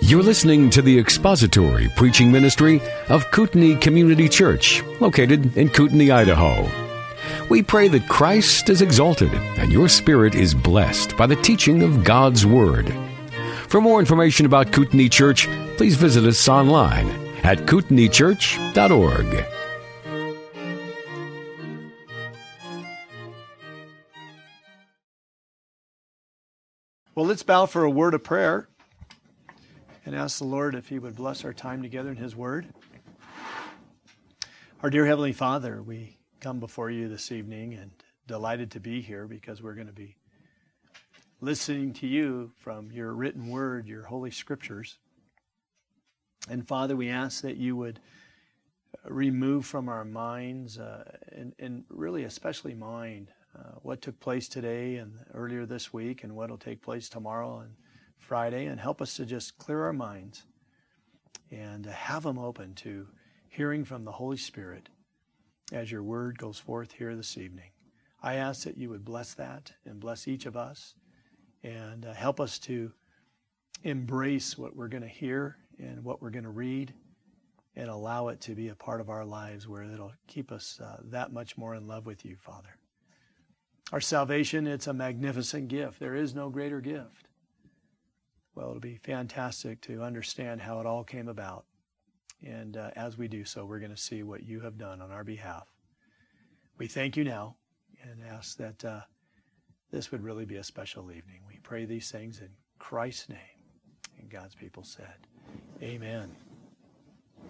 You're listening to the expository preaching ministry of Kootenai Community Church, located in Kootenai, Idaho. We pray that Christ is exalted and your spirit is blessed by the teaching of God's Word. For more information about Kootenai Church, please visit us online at kootenaichurch.org. Well, let's bow for a word of prayer and ask the Lord if He would bless our time together in His Word. Our dear Heavenly Father, we come before you this evening and delighted to be here because we're going to be listening to you from your written word, your holy scriptures. And Father, we ask that you would remove from our minds, uh, and, and, really especially mind, uh, what took place today and earlier this week and what will take place tomorrow and Friday, and help us to just clear our minds and have them open to hearing from the Holy Spirit as your word goes forth here this evening. I ask that you would bless that and bless each of us and uh, help us to embrace what we're going to hear and what we're going to read and allow it to be a part of our lives where it'll keep us uh, that much more in love with you, Father. Our salvation, it's a magnificent gift. There is no greater gift. Well, it'll be fantastic to understand how it all came about. And uh, as we do so, we're going to see what you have done on our behalf. We thank you now and ask that uh, this would really be a special evening. We pray these things in Christ's name. And God's people said, Amen.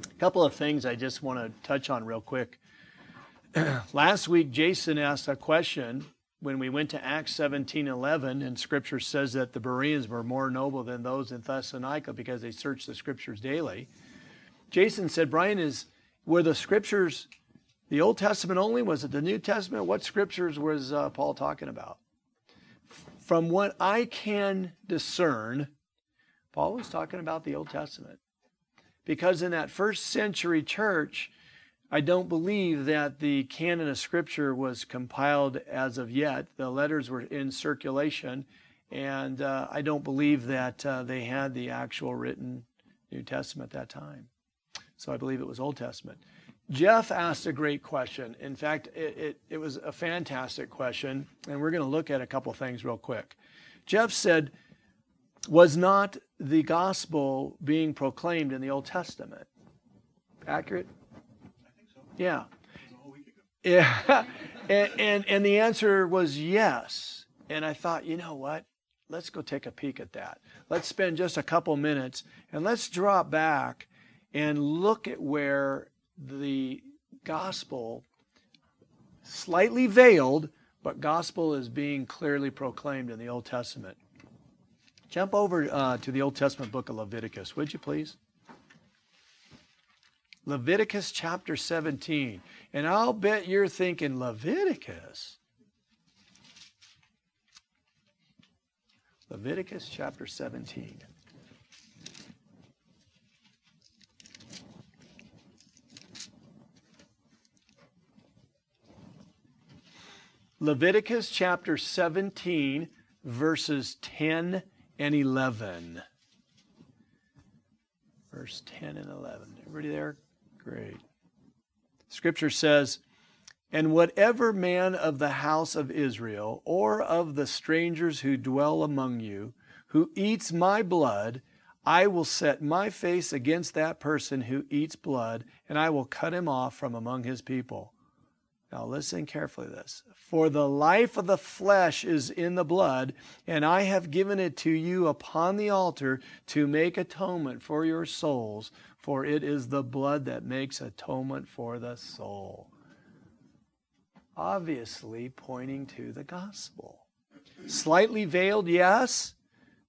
A couple of things I just want to touch on real quick. Last week, Jason asked a question when we went to Acts 17 11, and scripture says that the Bereans were more noble than those in Thessalonica because they searched the scriptures daily. Jason said, Brian, is were the scriptures the Old Testament only? Was it the New Testament? What scriptures was uh, Paul talking about? From what I can discern, Paul was talking about the Old Testament. Because in that first century church, I don't believe that the canon of Scripture was compiled as of yet. The letters were in circulation, and uh, I don't believe that uh, they had the actual written New Testament at that time. So I believe it was Old Testament. Jeff asked a great question. In fact, it, it, it was a fantastic question, and we're going to look at a couple things real quick. Jeff said, Was not the gospel being proclaimed in the Old Testament? Accurate? Yeah. Yeah. and, and, and the answer was yes. And I thought, you know what? Let's go take a peek at that. Let's spend just a couple minutes and let's drop back and look at where the gospel, slightly veiled, but gospel is being clearly proclaimed in the Old Testament. Jump over uh, to the Old Testament book of Leviticus, would you please? Leviticus chapter 17. And I'll bet you're thinking, Leviticus? Leviticus chapter 17. Leviticus chapter 17, verses 10 and 11. Verse 10 and 11. Everybody there? Great. Scripture says, And whatever man of the house of Israel, or of the strangers who dwell among you, who eats my blood, I will set my face against that person who eats blood, and I will cut him off from among his people. Now listen carefully to this. For the life of the flesh is in the blood, and I have given it to you upon the altar to make atonement for your souls for it is the blood that makes atonement for the soul. Obviously, pointing to the gospel. Slightly veiled, yes,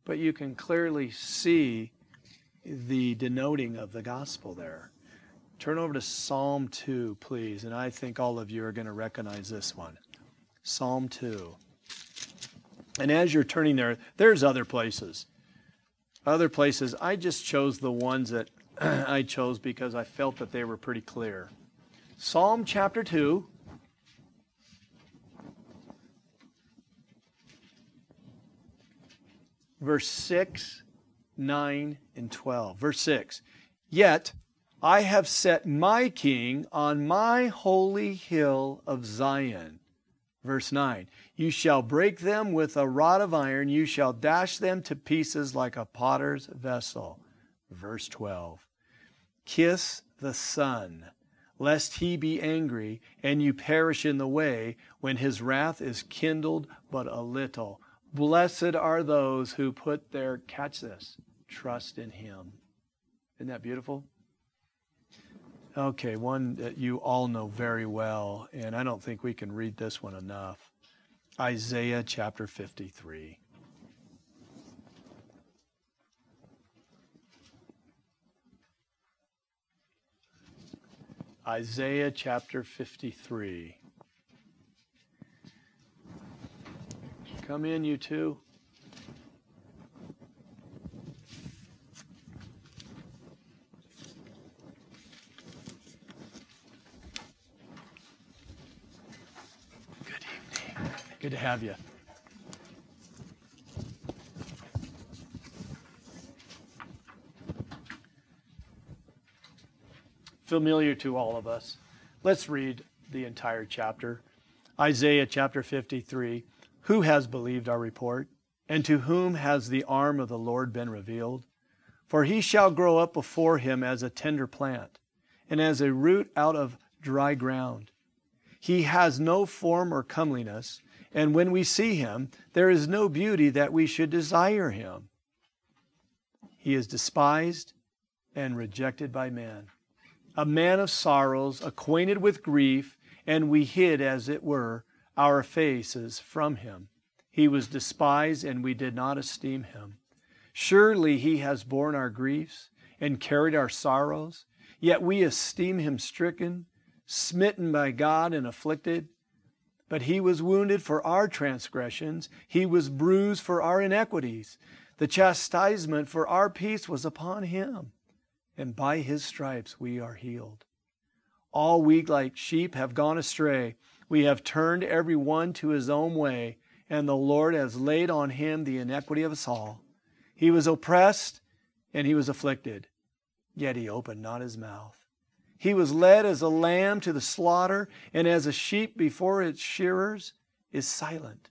but you can clearly see the denoting of the gospel there. Turn over to Psalm 2, please, and I think all of you are going to recognize this one. Psalm 2. And as you're turning there, there's other places. Other places, I just chose the ones that I chose because I felt that they were pretty clear. Psalm chapter 2. Verse 6 9 and 12. Verse 6 Yet I have set my king on my holy hill of Zion. Verse 9 You shall break them with a rod of iron, you shall dash them to pieces like a potter's vessel. Verse 12 Kiss the Son, lest he be angry and you perish in the way when his wrath is kindled but a little. Blessed are those who put their, catch this, trust in him. Isn't that beautiful? Okay, one that you all know very well, and I don't think we can read this one enough Isaiah chapter 53. Isaiah chapter 53. Come in, you two. Good evening. Good to have you. Familiar to all of us. Let's read the entire chapter. Isaiah chapter 53. Who has believed our report? And to whom has the arm of the Lord been revealed? For he shall grow up before him as a tender plant, and as a root out of dry ground. He has no form or comeliness, and when we see him, there is no beauty that we should desire him. He is despised and rejected by men, a man of sorrows, acquainted with grief, and we hid, as it were, our faces from him. He was despised, and we did not esteem him. Surely he has borne our griefs and carried our sorrows, yet we esteem him stricken smitten by God and afflicted. But he was wounded for our transgressions, he was bruised for our iniquities. The chastisement for our peace was upon him, and by his stripes we are healed. All we like sheep have gone astray. We have turned every one to his own way, and the Lord has laid on him the iniquity of us all. He was oppressed and he was afflicted, yet he opened not his mouth. He was led as a lamb to the slaughter, and as a sheep before its shearers is silent.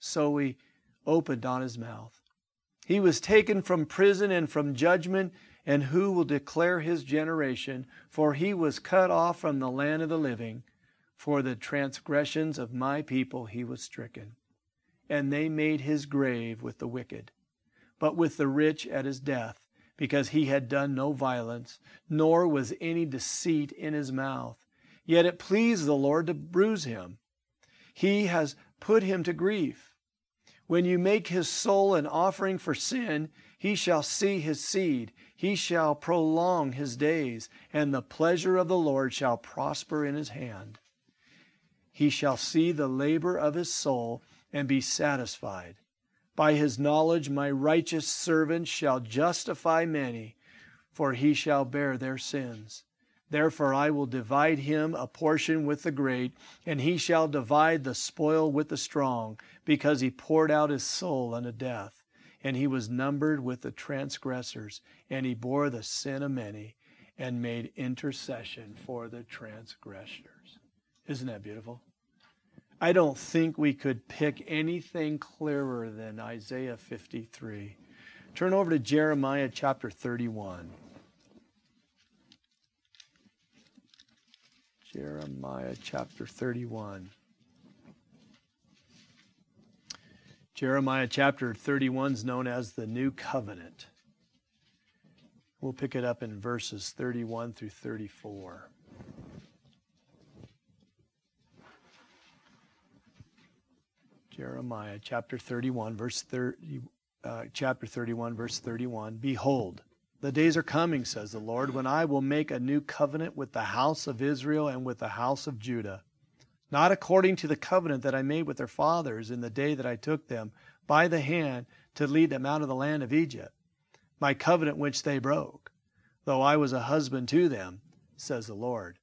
So he opened not his mouth. He was taken from prison and from judgment, and who will declare his generation? For he was cut off from the land of the living. For the transgressions of my people he was stricken. And they made his grave with the wicked, but with the rich at his death because he had done no violence, nor was any deceit in his mouth. Yet it pleased the Lord to bruise him. He has put him to grief. When you make his soul an offering for sin, he shall see his seed. He shall prolong his days, and the pleasure of the Lord shall prosper in his hand. He shall see the labor of his soul and be satisfied. By his knowledge, my righteous servant shall justify many, for he shall bear their sins. Therefore, I will divide him a portion with the great, and he shall divide the spoil with the strong, because he poured out his soul unto death. And he was numbered with the transgressors, and he bore the sin of many, and made intercession for the transgressors. Isn't that beautiful? I don't think we could pick anything clearer than Isaiah 53. Turn over to Jeremiah chapter 31. Jeremiah chapter 31. Jeremiah chapter 31 is known as the New Covenant. We'll pick it up in verses 31 through 34. Jeremiah chapter 31, verse 30, uh, chapter 31, verse 31. Behold, the days are coming, says the Lord, when I will make a new covenant with the house of Israel and with the house of Judah, not according to the covenant that I made with their fathers in the day that I took them by the hand to lead them out of the land of Egypt, my covenant which they broke, though I was a husband to them, says the Lord.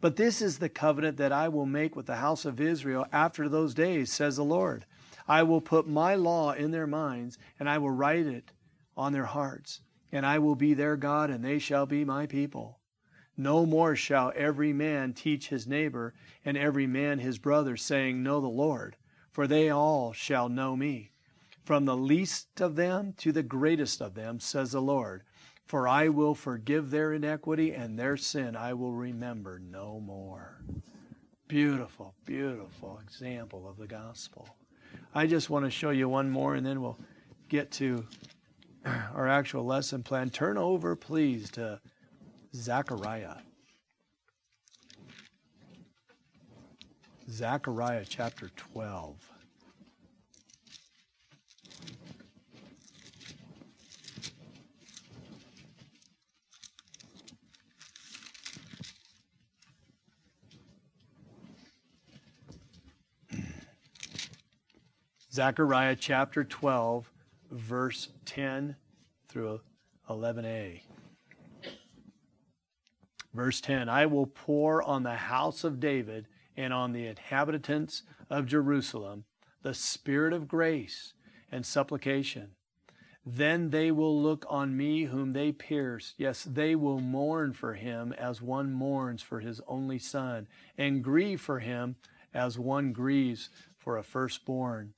But this is the covenant that I will make with the house of Israel after those days, says the Lord. I will put my law in their minds, and I will write it on their hearts, and I will be their God, and they shall be my people. No more shall every man teach his neighbor, and every man his brother, saying, Know the Lord, for they all shall know me. From the least of them to the greatest of them, says the Lord. For I will forgive their iniquity, and their sin I will remember no more. Beautiful, beautiful example of the gospel. I just want to show you one more, and then we'll get to our actual lesson plan. Turn over, please, to Zechariah. Zechariah chapter 12. Zechariah chapter 12, verse 10 through 11a. Verse 10 I will pour on the house of David and on the inhabitants of Jerusalem the spirit of grace and supplication. Then they will look on me whom they pierced. Yes, they will mourn for him as one mourns for his only son, and grieve for him as one grieves for a firstborn.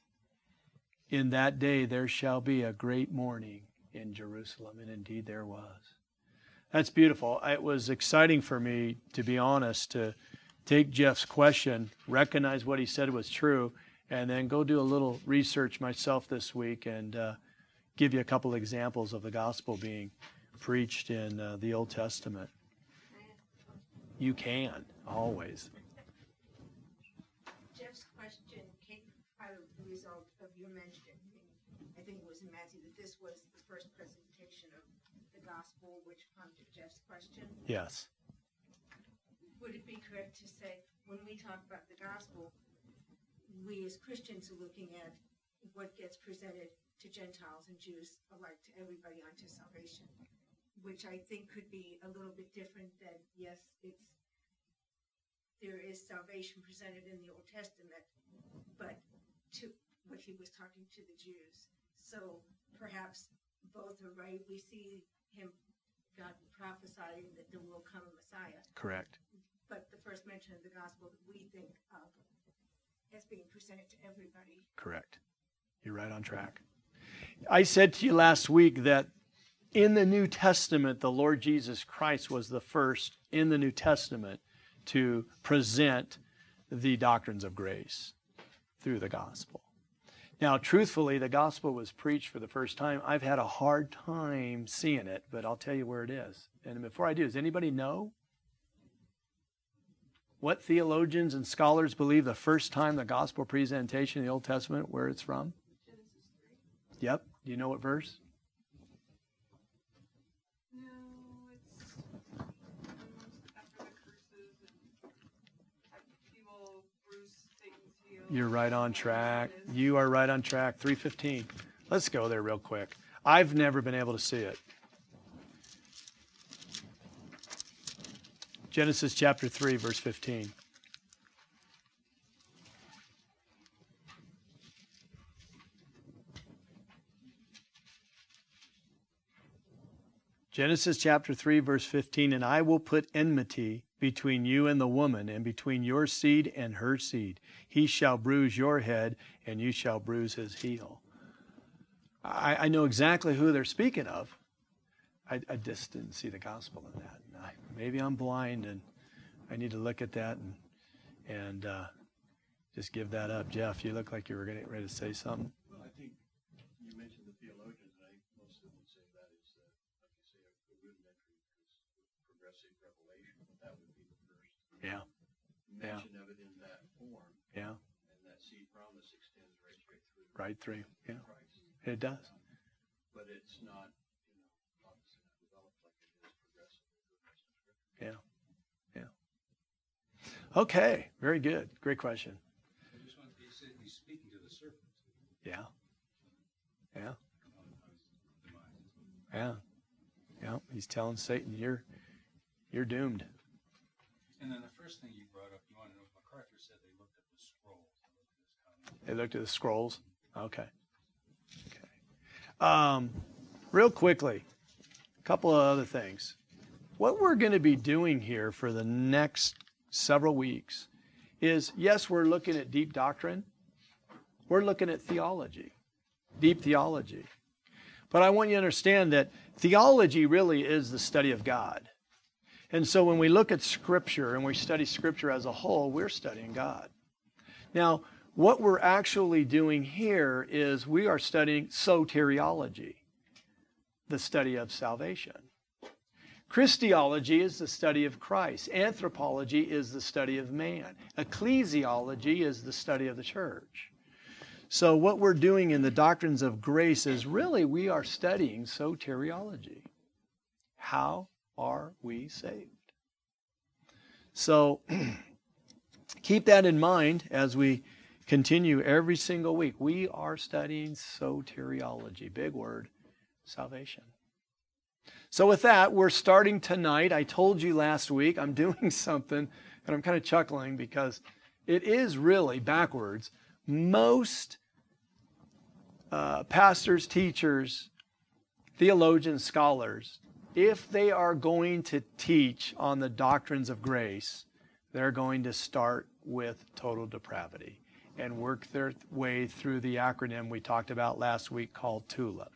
In that day there shall be a great mourning in Jerusalem. And indeed there was. That's beautiful. It was exciting for me, to be honest, to take Jeff's question, recognize what he said was true, and then go do a little research myself this week and uh, give you a couple examples of the gospel being preached in uh, the Old Testament. You can, always. Gospel, which prompted Jeff's question. Yes. Would it be correct to say, when we talk about the gospel, we as Christians are looking at what gets presented to Gentiles and Jews alike, to everybody unto salvation, which I think could be a little bit different than, yes, it's there is salvation presented in the Old Testament, but to what he was talking to the Jews. So perhaps both are right. We see him, God prophesying that there will come a Messiah. Correct. But the first mention of the gospel that we think of as being presented to everybody. Correct. You're right on track. I said to you last week that in the New Testament, the Lord Jesus Christ was the first in the New Testament to present the doctrines of grace through the gospel. Now, truthfully, the gospel was preached for the first time. I've had a hard time seeing it, but I'll tell you where it is. And before I do, does anybody know what theologians and scholars believe the first time the gospel presentation in the Old Testament, where it's from? Yep. Do you know what verse? You're right on track. You are right on track. 315. Let's go there real quick. I've never been able to see it. Genesis chapter 3, verse 15. Genesis chapter 3, verse 15, and I will put enmity between you and the woman, and between your seed and her seed. He shall bruise your head, and you shall bruise his heel. I, I know exactly who they're speaking of. I, I, just didn't see the gospel in that. I, maybe I'm blind, and I need to look at that and and uh, just give that up. Jeff, you look like you were getting ready to say something. Yeah. mention yeah. of it in that form. Yeah. And that seed promise extends right straight through. Right through. Yeah. Christ. It does. But it's not, you know, obviously not developed like it is progressive Yeah. Yeah. Okay. Very good. Great question. I just want to say he's speaking to the serpent. Yeah. Yeah. Yeah. Yeah. He's telling Satan, you're you're doomed. And then the first thing you brought up, you want to know if MacArthur said they looked at the scrolls. They looked at the scrolls. Okay. Okay. Um, real quickly, a couple of other things. What we're going to be doing here for the next several weeks is yes, we're looking at deep doctrine, we're looking at theology, deep theology. But I want you to understand that theology really is the study of God. And so when we look at Scripture and we study Scripture as a whole, we're studying God. Now, what we're actually doing here is we are studying soteriology, the study of salvation. Christology is the study of Christ. Anthropology is the study of man. Ecclesiology is the study of the church. So, what we're doing in the doctrines of grace is really we are studying soteriology. How are we saved? So, keep that in mind as we continue every single week. We are studying soteriology, big word, salvation. So, with that, we're starting tonight. I told you last week I'm doing something, and I'm kind of chuckling because it is really backwards. Most uh, pastors, teachers, theologians, scholars, if they are going to teach on the doctrines of grace, they're going to start with total depravity and work their way through the acronym we talked about last week called TULIP.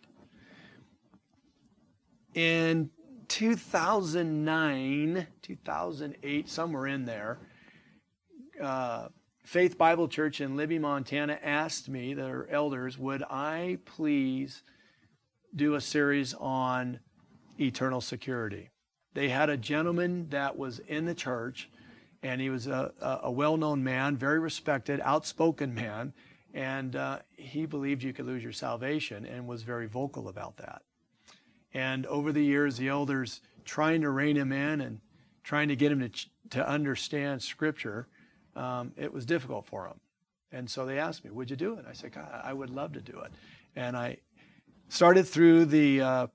In 2009, 2008, somewhere in there, uh, Faith Bible Church in Libby, Montana asked me, their elders, would I please do a series on eternal security? They had a gentleman that was in the church, and he was a, a well known man, very respected, outspoken man, and uh, he believed you could lose your salvation and was very vocal about that. And over the years, the elders trying to rein him in and trying to get him to, to understand Scripture, um, it was difficult for him. And so they asked me, Would you do it? I said, God, I would love to do it. And I started through the uh,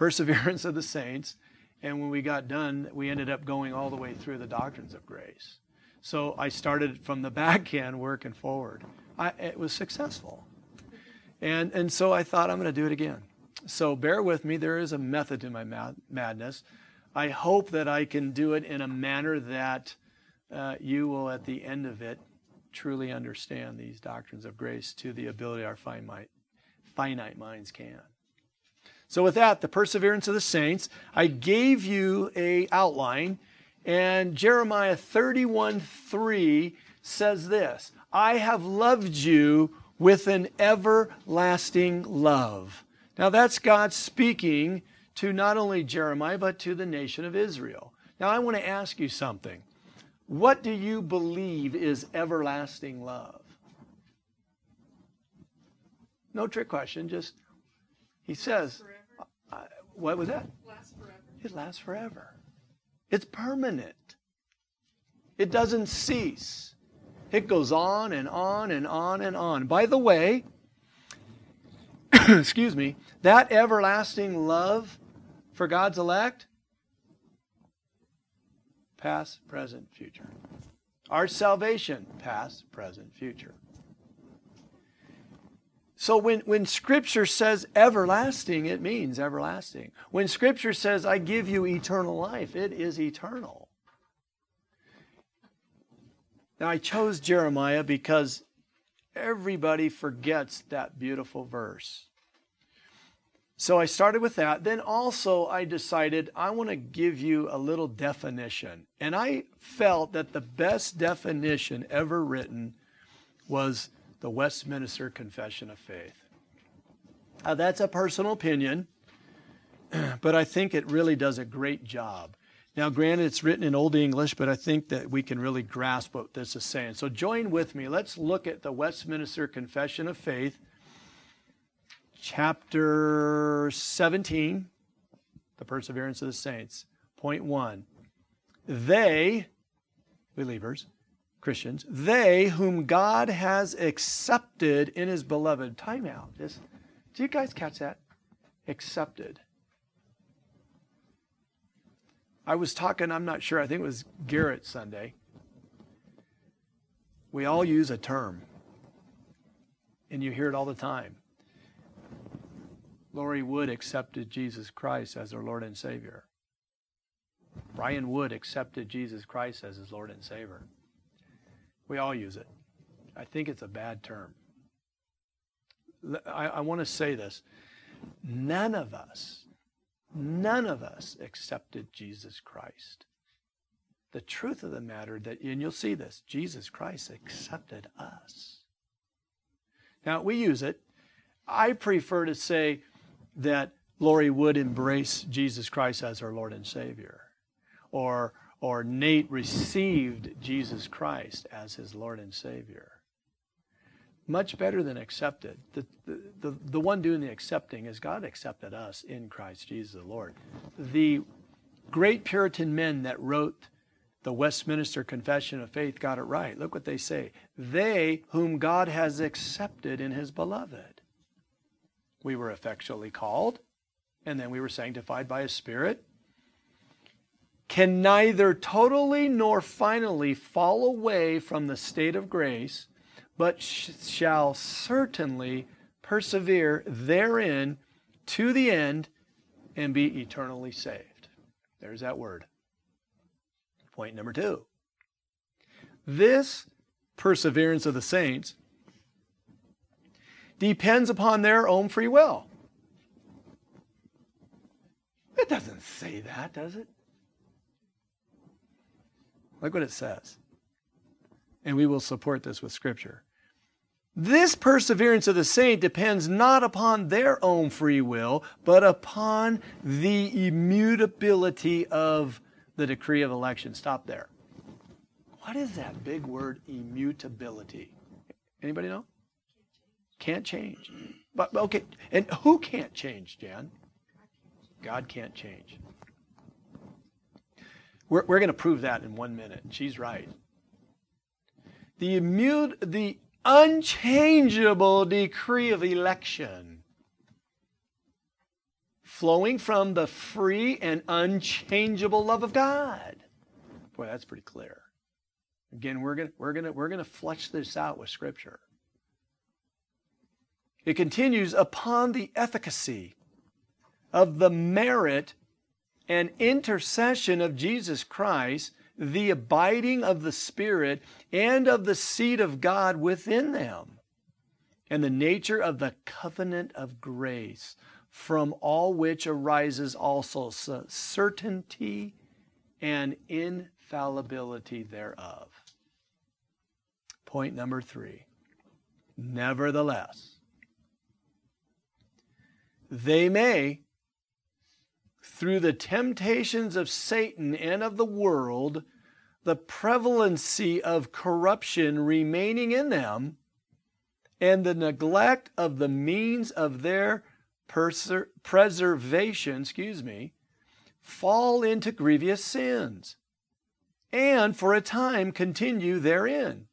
perseverance of the saints. And when we got done, we ended up going all the way through the doctrines of grace. So I started from the back end working forward. I, it was successful. And, and so I thought, I'm going to do it again. So bear with me. There is a method to my mad- madness. I hope that I can do it in a manner that uh, you will, at the end of it, truly understand these doctrines of grace to the ability our finite, finite minds can. So, with that, the perseverance of the saints, I gave you a outline, and Jeremiah 31 3 says this I have loved you with an everlasting love. Now, that's God speaking to not only Jeremiah, but to the nation of Israel. Now, I want to ask you something. What do you believe is everlasting love? No trick question, just, he says, what was that? Lasts forever. It lasts forever. It's permanent. It doesn't cease. It goes on and on and on and on. By the way, excuse me, that everlasting love for God's elect, past, present, future. Our salvation, past, present, future. So when, when Scripture says everlasting, it means everlasting. When Scripture says, I give you eternal life, it is eternal. Now, I chose Jeremiah because everybody forgets that beautiful verse. So I started with that. Then also, I decided I want to give you a little definition. And I felt that the best definition ever written was the Westminster Confession of Faith. Now, that's a personal opinion, but I think it really does a great job. Now, granted, it's written in Old English, but I think that we can really grasp what this is saying. So join with me. Let's look at the Westminster Confession of Faith chapter 17, the perseverance of the saints. Point one. They, believers, Christians, they whom God has accepted in his beloved. Time out. This, do you guys catch that? Accepted. I was talking, I'm not sure, I think it was Garrett Sunday. We all use a term, and you hear it all the time. Lori Wood accepted Jesus Christ as her Lord and Savior. Brian Wood accepted Jesus Christ as his Lord and Savior. We all use it. I think it's a bad term. I, I want to say this. None of us, none of us accepted Jesus Christ. The truth of the matter that, and you'll see this, Jesus Christ accepted us. Now, we use it. I prefer to say that Lori would embrace Jesus Christ as her Lord and Savior. Or, or Nate received Jesus Christ as his Lord and Savior. Much better than accepted. The, the, the, the one doing the accepting is God accepted us in Christ Jesus the Lord. The great Puritan men that wrote the Westminster Confession of Faith got it right. Look what they say. They whom God has accepted in his beloved. We were effectually called, and then we were sanctified by his Spirit. Can neither totally nor finally fall away from the state of grace, but sh- shall certainly persevere therein to the end and be eternally saved. There's that word. Point number two. This perseverance of the saints depends upon their own free will. It doesn't say that, does it? Look what it says. And we will support this with Scripture. This perseverance of the saint depends not upon their own free will, but upon the immutability of the decree of election. Stop there. What is that big word, immutability? Anybody know? Can't change. But okay, and who can't change, Jan? God can't change. We're, we're going to prove that in one minute. She's right. The immute, the unchangeable decree of election flowing from the free and unchangeable love of God. Boy, that's pretty clear. Again, we're going we're gonna, we're gonna flesh this out with Scripture. It continues upon the efficacy of the merit and intercession of Jesus Christ, the abiding of the Spirit, and of the seed of God within them, and the nature of the covenant of grace from all which arises also certainty and infallibility thereof. Point number three. Nevertheless, they may, through the temptations of Satan and of the world, the prevalency of corruption remaining in them, and the neglect of the means of their perser- preservation, excuse me, fall into grievous sins, and for a time continue therein,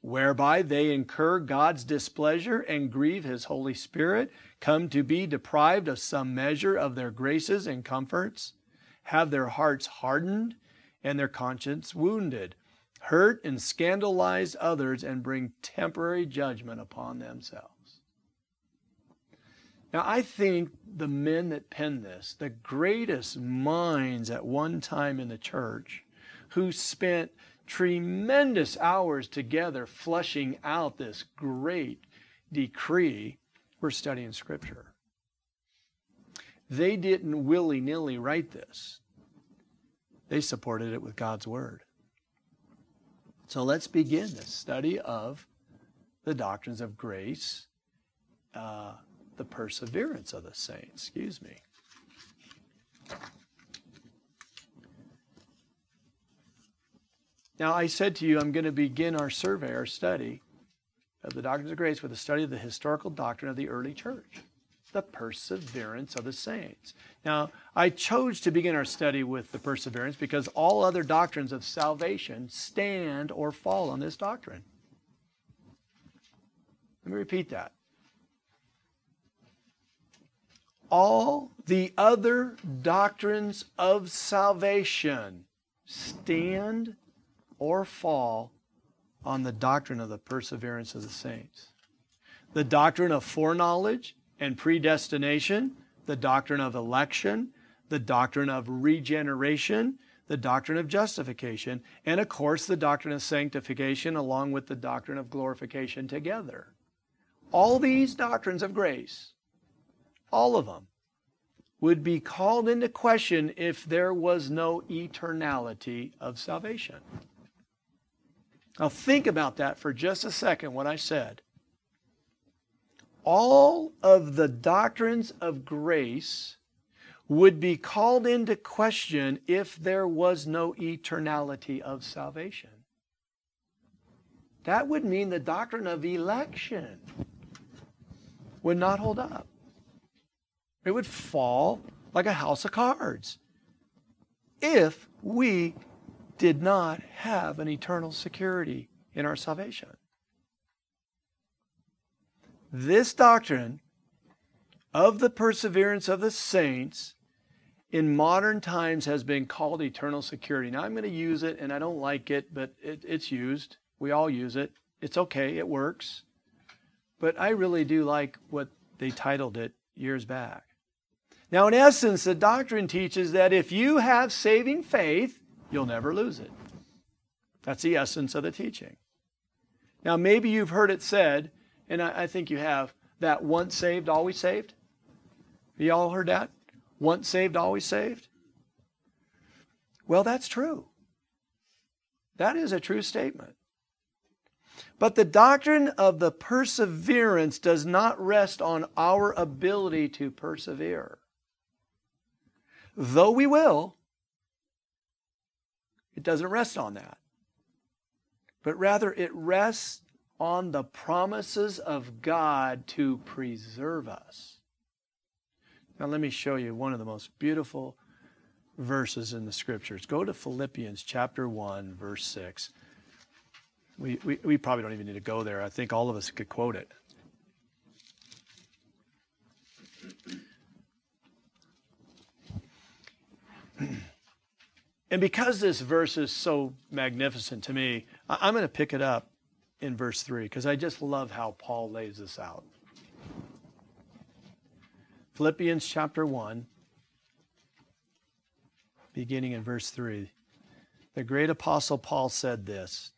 whereby they incur God's displeasure and grieve His Holy Spirit, come to be deprived of some measure of their graces and comforts, have their hearts hardened and their conscience wounded, hurt and scandalize others, and bring temporary judgment upon themselves. Now, I think the men that penned this, the greatest minds at one time in the church, who spent tremendous hours together flushing out this great decree, We're studying Scripture. They didn't willy nilly write this, they supported it with God's Word. So let's begin the study of the doctrines of grace. Uh, the perseverance of the saints. Excuse me. Now, I said to you, I'm going to begin our survey, our study of the doctrines of grace with a study of the historical doctrine of the early church, the perseverance of the saints. Now, I chose to begin our study with the perseverance because all other doctrines of salvation stand or fall on this doctrine. Let me repeat that all the other doctrines of salvation stand or fall on the doctrine of the perseverance of the saints. The doctrine of foreknowledge and predestination, the doctrine of election, the doctrine of regeneration, the doctrine of justification, and of course the doctrine of sanctification along with the doctrine of glorification together. All these doctrines of grace, all of them, would be called into question if there was no eternality of salvation. Now, think about that for just a second, what I said. All of the doctrines of grace would be called into question if there was no eternality of salvation. That would mean the doctrine of election would not hold up. It would fall like a house of cards if we did not have an eternal security in our salvation. This doctrine of the perseverance of the saints in modern times has been called eternal security. Now, I'm going to use it, and I don't like it, but it, it's used. We all use it. It's okay, it works. But I really do like what they titled it years back. Now, in essence, the doctrine teaches that if you have saving faith, you'll never lose it. That's the essence of the teaching. Now, maybe you've heard it said, and I, I think you have, that once saved, always saved. You all heard that? Once saved, always saved? Well, that's true. That is a true statement. But the doctrine of the perseverance does not rest on our ability to persevere. Though we will, it doesn't rest on that. But rather, it rests on the promises of God to preserve us. Now, let me show you one of the most beautiful verses in the scriptures. Go to Philippians chapter 1, verse 6. We, we, we probably don't even need to go there. I think all of us could quote it. and because this verse is so magnificent to me, I'm going to pick it up in verse 3 because I just love how Paul lays this out. Philippians chapter 1, beginning in verse 3. The great apostle Paul said this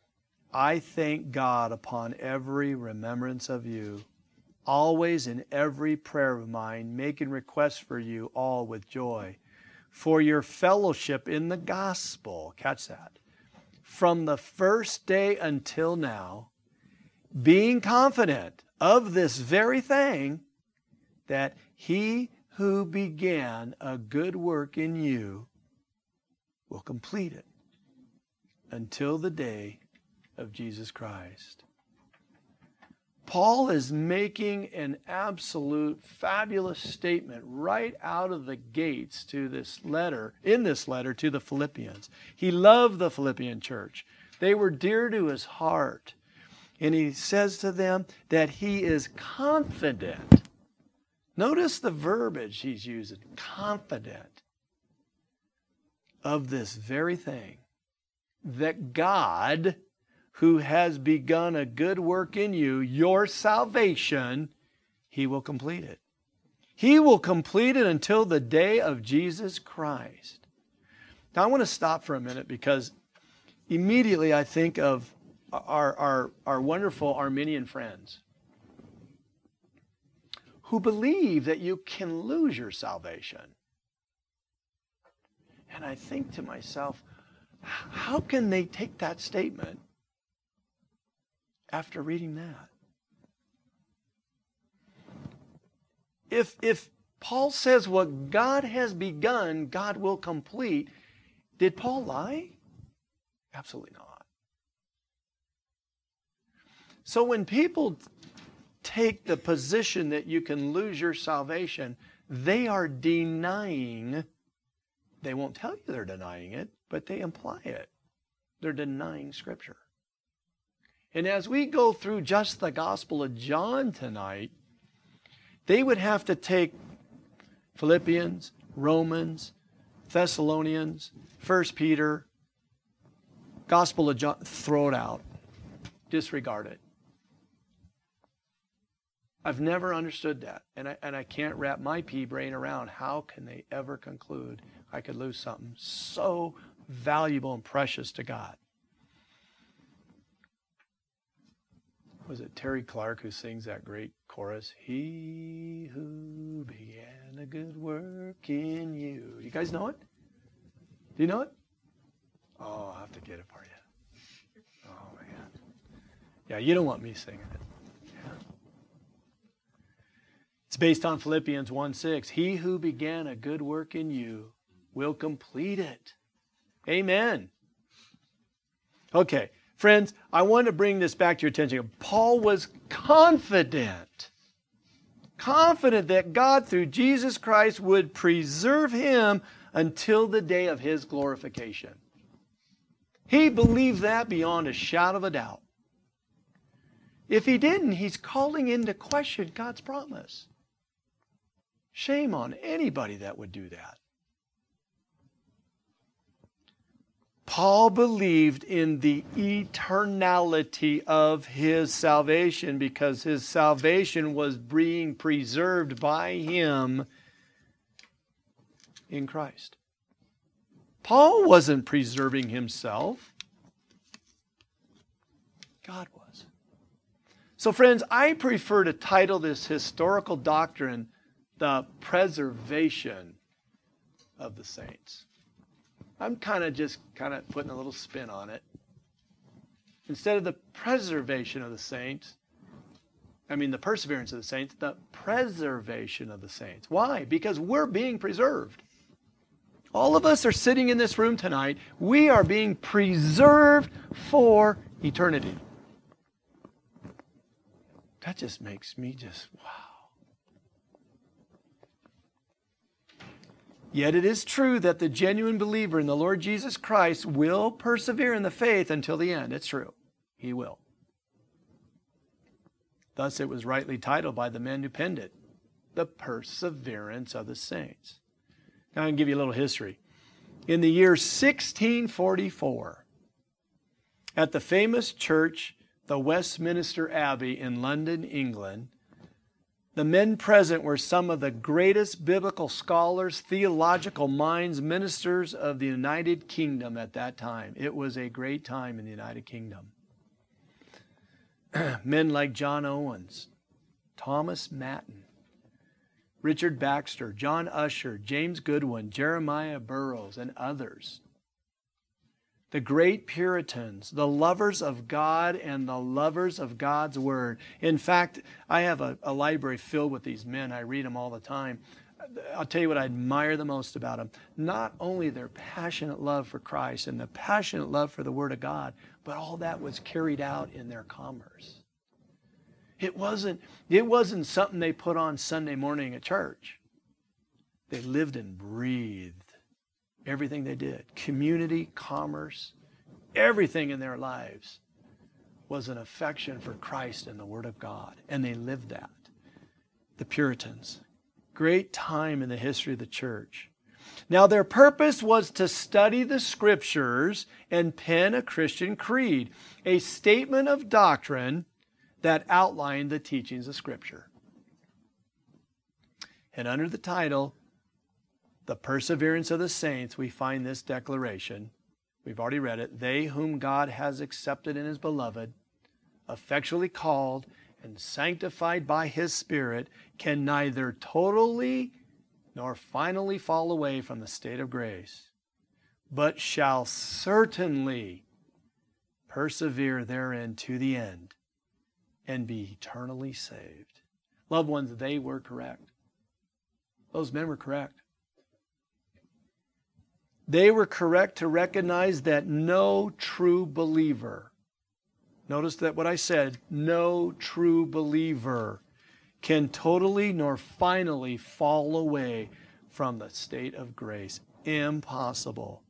I thank God upon every remembrance of you, always in every prayer of mine, making requests for you all with joy, for your fellowship in the gospel. Catch that. From the first day until now, being confident of this very thing, that he who began a good work in you will complete it until the day of Jesus Christ. Paul is making an absolute fabulous statement right out of the gates to this letter, in this letter to the Philippians. He loved the Philippian church. They were dear to his heart. And he says to them that he is confident Notice the verbiage he's using confident of this very thing that God, who has begun a good work in you, your salvation, he will complete it. He will complete it until the day of Jesus Christ. Now, I want to stop for a minute because immediately I think of our, our, our wonderful Arminian friends who believe that you can lose your salvation. And I think to myself, how can they take that statement after reading that? If, if Paul says what God has begun, God will complete, did Paul lie? Absolutely not. So when people take the position that you can lose your salvation, they are denying, they won't tell you they're denying it, but they imply it. They're denying Scripture. And as we go through just the Gospel of John tonight, they would have to take Philippians, Romans, Thessalonians, First Peter, Gospel of John, throw it out, disregard it. I've never understood that. And I, and I can't wrap my pea brain around how can they ever conclude I could lose something so valuable and precious to God. Was it Terry Clark who sings that great chorus? He who began a good work in you. You guys know it? Do you know it? Oh, I'll have to get it for you. Oh, man. Yeah, you don't want me singing it. Yeah. It's based on Philippians 1 6. He who began a good work in you will complete it. Amen. Okay, friends, I want to bring this back to your attention. Paul was confident, confident that God, through Jesus Christ, would preserve him until the day of his glorification. He believed that beyond a shadow of a doubt. If he didn't, he's calling into question God's promise. Shame on anybody that would do that. Paul believed in the eternality of his salvation because his salvation was being preserved by him in Christ. Paul wasn't preserving himself, God was. So, friends, I prefer to title this historical doctrine the preservation of the saints. I'm kind of just kind of putting a little spin on it. Instead of the preservation of the saints, I mean the perseverance of the saints, the preservation of the saints. Why? Because we're being preserved. All of us are sitting in this room tonight. We are being preserved for eternity. That just makes me just wow. Yet it is true that the genuine believer in the Lord Jesus Christ will persevere in the faith until the end. It's true. He will. Thus, it was rightly titled by the men who penned it The Perseverance of the Saints. Now, I can give you a little history. In the year 1644, at the famous church, the Westminster Abbey in London, England, the men present were some of the greatest biblical scholars, theological minds, ministers of the United Kingdom at that time. It was a great time in the United Kingdom. men like John Owens, Thomas Manton, Richard Baxter, John Ussher, James Goodwin, Jeremiah Burroughs, and others the great Puritans, the lovers of God and the lovers of God's Word. In fact, I have a, a, library filled with these men. I read them all the time. I'll tell you what I admire the most about them. Not only their passionate love for Christ and the passionate love for the Word of God, but all that was carried out in their commerce. It wasn't, it wasn't something they put on Sunday morning at church. They lived and breathed everything they did community, commerce, everything in their lives was an affection for Christ and the Word of God. And they lived that. The Puritans. Great time in the history of the church. Now, their purpose was to study the scriptures and pen a Christian creed, a statement of doctrine that outlined the teachings of Scripture. And under the title, the perseverance of the saints, we find this declaration. We've already read it. They whom God has accepted in his beloved, effectually called, and sanctified by his Spirit, can neither totally nor finally fall away from the state of grace, but shall certainly persevere therein to the end and be eternally saved. Loved ones, they were correct. Those men were correct. They were correct to recognize that no true believer, notice that what I said, no true believer can totally nor finally fall away from the state of grace. Impossible.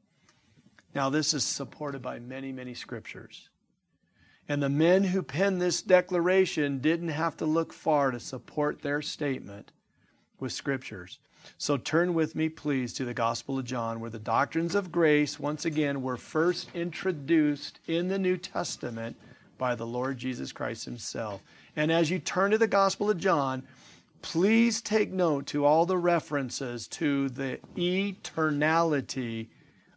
Now, this is supported by many, many scriptures. And the men who penned this declaration didn't have to look far to support their statement with scriptures. So turn with me, please, to the Gospel of John, where the doctrines of grace, once again, were first introduced in the New Testament by the Lord Jesus Christ Himself. And as you turn to the Gospel of John, please take note to all the references to the eternality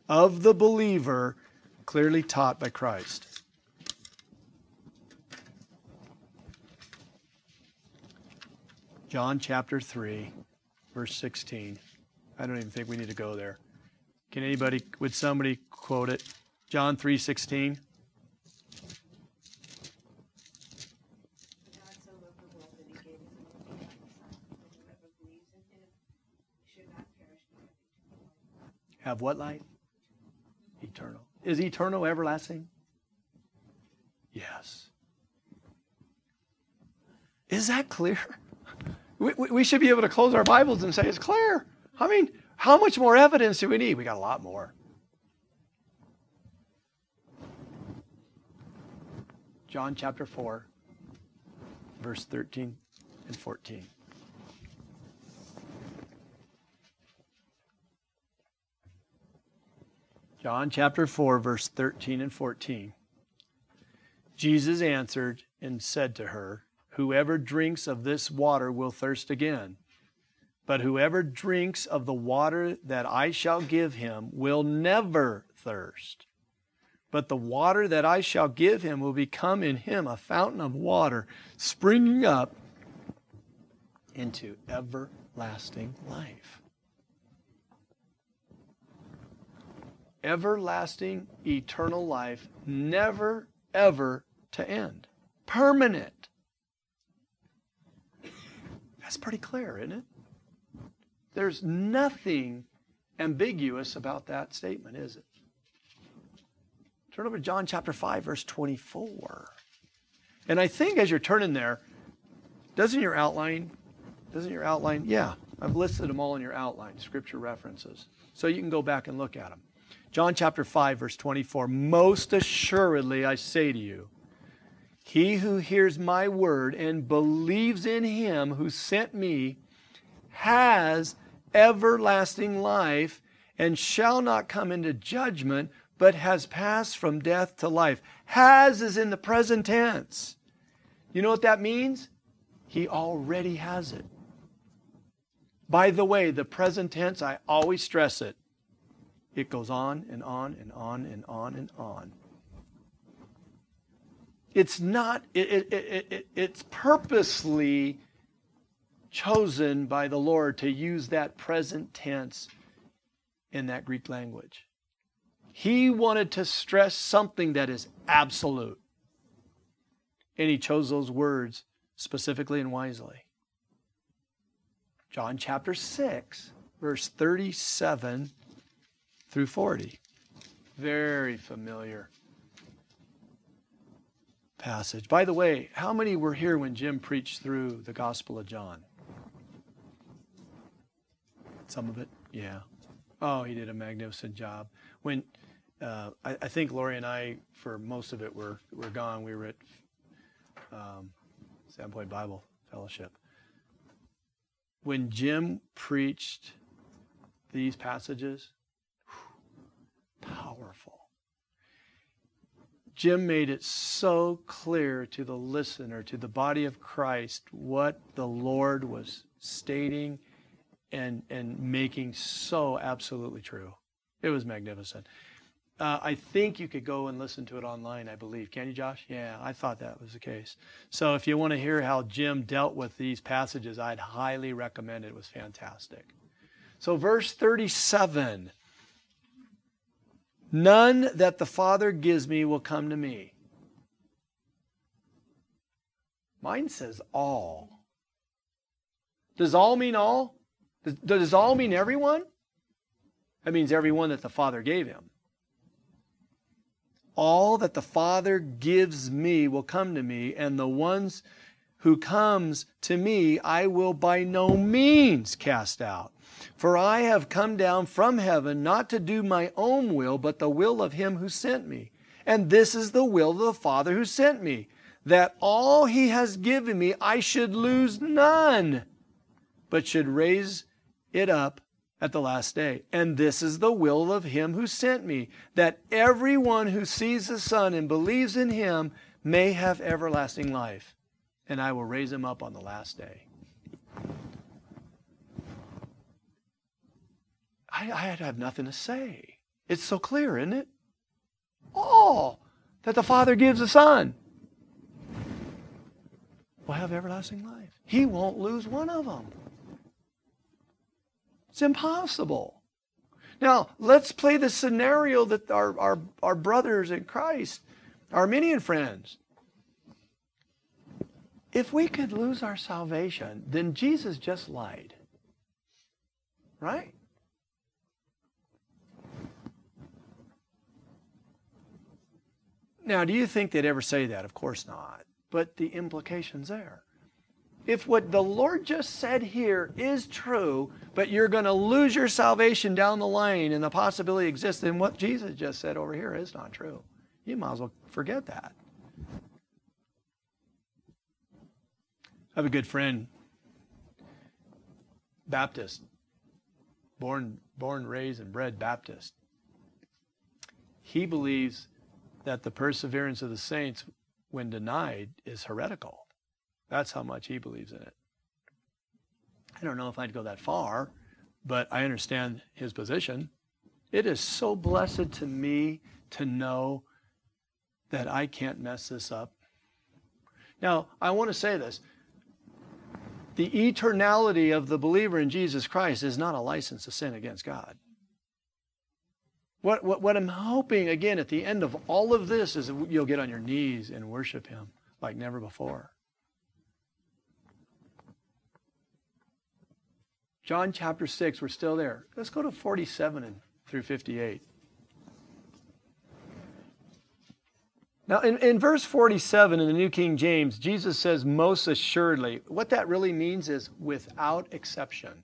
of the believer clearly taught by Christ. John chapter 3, verse 16. I don't even think we need to go there. Can anybody, would somebody quote it? John 3 16. God so loved the world that he gave his only begotten Son, that whoever believes in him should not perish but have eternal life. Have what life? Eternal. Is eternal everlasting? Yes. Is that clear? We, we, should be able to close our Bibles and say it's clear. I mean, how much more evidence do we need? We got a lot more. John chapter 4, verse 13 and 14. John chapter 4, verse 13 and 14. Jesus answered and said to her, Whoever drinks of this water will thirst again. But whoever drinks of the water that I shall give him will never thirst. But the water that I shall give him will become in him a fountain of water springing up into everlasting life. Everlasting, eternal life, never, ever to end. Permanent. That's pretty clear, isn't it? There's nothing ambiguous about that statement, is it? Turn over to John chapter 5, verse 24. And I think as you're turning there, doesn't your outline, doesn't your outline, yeah, I've listed them all in your outline, scripture references. So you can go back and look at them. John chapter 5, verse 24. Most assuredly I say to you, he who hears my word and believes in him who sent me has everlasting life and shall not come into judgment, but has passed from death to life. Has is in the present tense. You know what that means? He already has it. By the way, the present tense, I always stress it. It goes on and on and on and on and on. It's not, it, it, it, it, it's purposely chosen by the Lord to use that present tense in that Greek language. He wanted to stress something that is absolute. And he chose those words specifically and wisely. John chapter 6, verse 37 through 40. Very familiar passage. By the way, how many were here when Jim preached through the Gospel of John? Some of it? Yeah. Oh, he did a magnificent job. When uh, I, I, think Lori and I, for most of it, were, were gone. We were at um, Sandpoint Bible Fellowship. When Jim preached these passages, whew, powerful. Jim made it so clear to the listener, to the body of Christ, what the Lord was stating and, and making so absolutely true. It was magnificent. Uh, I think you could go and listen to it online, I believe. Can you, Josh? Yeah, I thought that was the case. So if you want to hear how Jim dealt with these passages, I'd highly recommend it. It was fantastic. So, verse 37 None that the Father gives me will come to me. Mine says all. Does all mean all? Does, does all mean everyone? That means everyone that the Father gave him. All that the Father gives me will come to me, and the ones who comes to me I will by no means cast out. For I have come down from heaven not to do my own will, but the will of him who sent me. And this is the will of the Father who sent me, that all he has given me I should lose none, but should raise it up at the last day. And this is the will of him who sent me, that everyone who sees the Son and believes in him may have everlasting life. and I will raise him up on the last day. I, I have nothing to say. It's so clear, isn't it? All that the Father gives the Son will have everlasting life. He won't lose one of them. It's impossible. Now, let's play the scenario that our, our, our brothers in Christ, Arminian friends, if we could lose our salvation, then Jesus just lied. Right? Now, do you think they'd ever say that? Of course not. But the implication's there. If what the Lord just said here is true, but you're going to lose your salvation down the line and the possibility exists, then what Jesus just said over here is not true. You might as well forget that. I have a good friend, Baptist, born, born, raised, and bred Baptist. He believes that the perseverance of the saints, when denied, is heretical. That's how much he believes in it. I don't know if I'd go that far, but I understand his position. It is so blessed to me to know that I can't mess this up. Now, I want to say this. The eternality of the believer in Jesus Christ is not a license to sin against God. What, what, what I'm hoping, again, at the end of all of this is that you'll get on your knees and worship Him like never before. John chapter 6, we're still there. Let's go to 47 and through 58. Now, in, in verse 47 in the New King James, Jesus says, most assuredly. What that really means is without exception.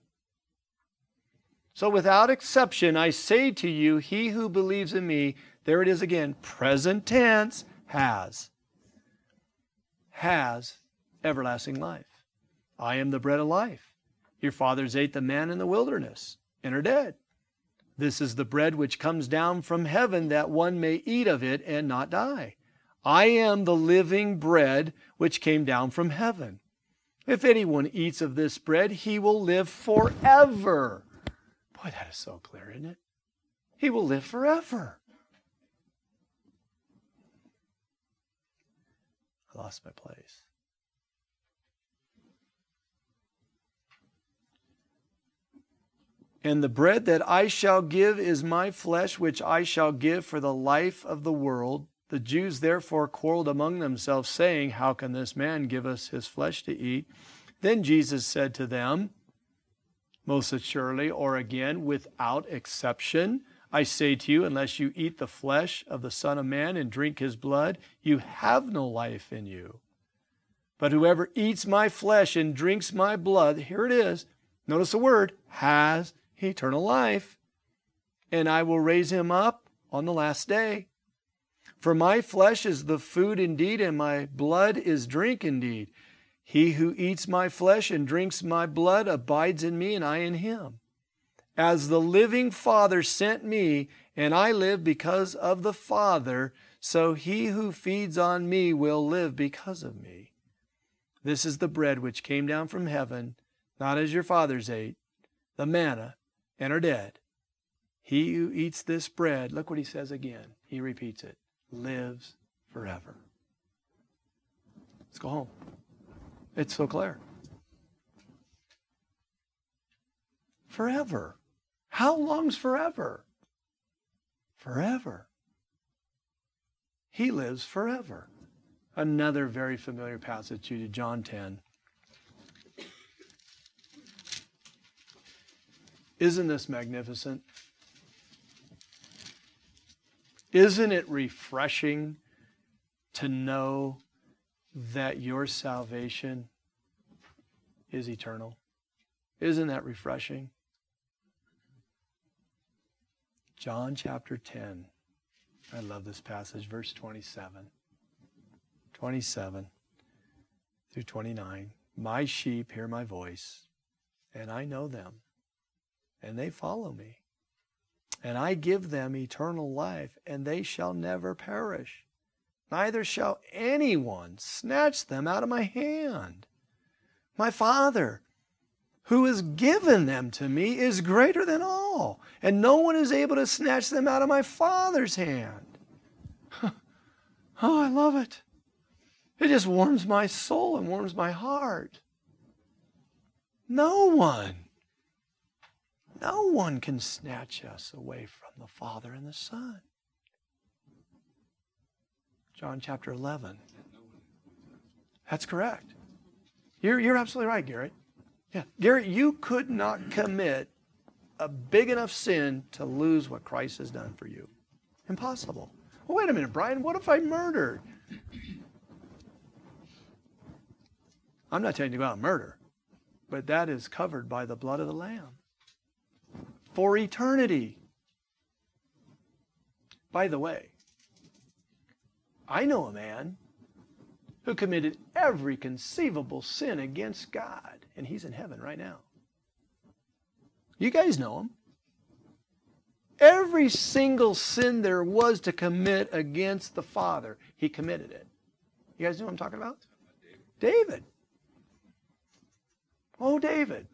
So, without exception, I say to you, he who believes in me, there it is again, present tense, has, has everlasting life. I am the bread of life. Your fathers ate the manna in the wilderness and are dead. This is the bread which comes down from heaven that one may eat of it and not die. I am the living bread which came down from heaven. If anyone eats of this bread, he will live forever. Boy, that is so clear, isn't it? He will live forever. I lost my place. And the bread that I shall give is my flesh, which I shall give for the life of the world. The Jews therefore quarreled among themselves, saying, How can this man give us his flesh to eat? Then Jesus said to them, most assuredly, or again, without exception. I say to you, unless you eat the flesh of the Son of Man and drink his blood, you have no life in you. But whoever eats my flesh and drinks my blood, here it is, notice the word, has eternal life. And I will raise him up on the last day. For my flesh is the food indeed, and my blood is drink indeed. He who eats my flesh and drinks my blood abides in me, and I in him. As the living Father sent me, and I live because of the Father, so he who feeds on me will live because of me. This is the bread which came down from heaven, not as your fathers ate, the manna, and are dead. He who eats this bread, look what he says again. He repeats it, lives forever. Let's go home. It's so clear. Forever. How long's forever? Forever. He lives forever. Another very familiar passage to John 10. Isn't this magnificent? Isn't it refreshing to know that your salvation is eternal. Isn't that refreshing? John chapter 10. I love this passage, verse 27. 27 through 29. My sheep hear my voice, and I know them, and they follow me. And I give them eternal life, and they shall never perish neither shall anyone snatch them out of my hand. My Father, who has given them to me, is greater than all, and no one is able to snatch them out of my Father's hand. oh, I love it. It just warms my soul and warms my heart. No one, no one can snatch us away from the Father and the Son. John chapter 11. That's correct. You're, you're absolutely right, Garrett. Yeah. Garrett, you could not commit a big enough sin to lose what Christ has done for you. Impossible. Well, wait a minute, Brian. What if I murdered? I'm not telling you to go out and murder, but that is covered by the blood of the Lamb for eternity. By the way, I know a man who committed every conceivable sin against God, and he's in heaven right now. You guys know him. Every single sin there was to commit against the Father, he committed it. You guys know what I'm talking about? David. Oh, David.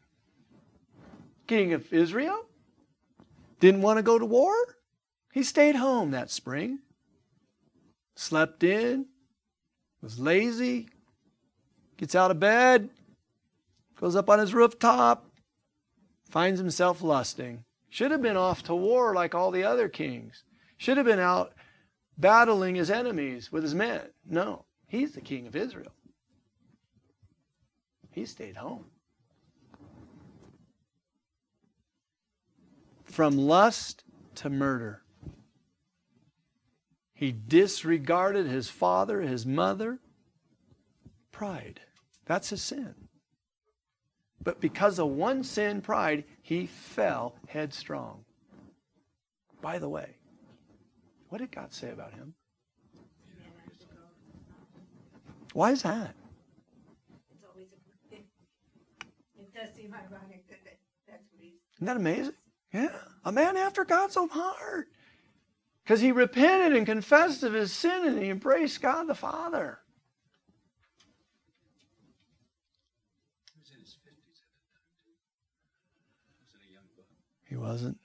King of Israel. Didn't want to go to war. He stayed home that spring. Slept in, was lazy, gets out of bed, goes up on his rooftop, finds himself lusting. Should have been off to war like all the other kings. Should have been out battling his enemies with his men. No, he's the king of Israel. He stayed home. From lust to murder. He disregarded his father, his mother. Pride. That's his sin. But because of one sin, pride, he fell headstrong. By the way, what did God say about him? Why is that? A. Isn't that amazing? Yeah. A man after God's own heart. Because he repented and confessed of his sin and he embraced God the Father. He wasn't.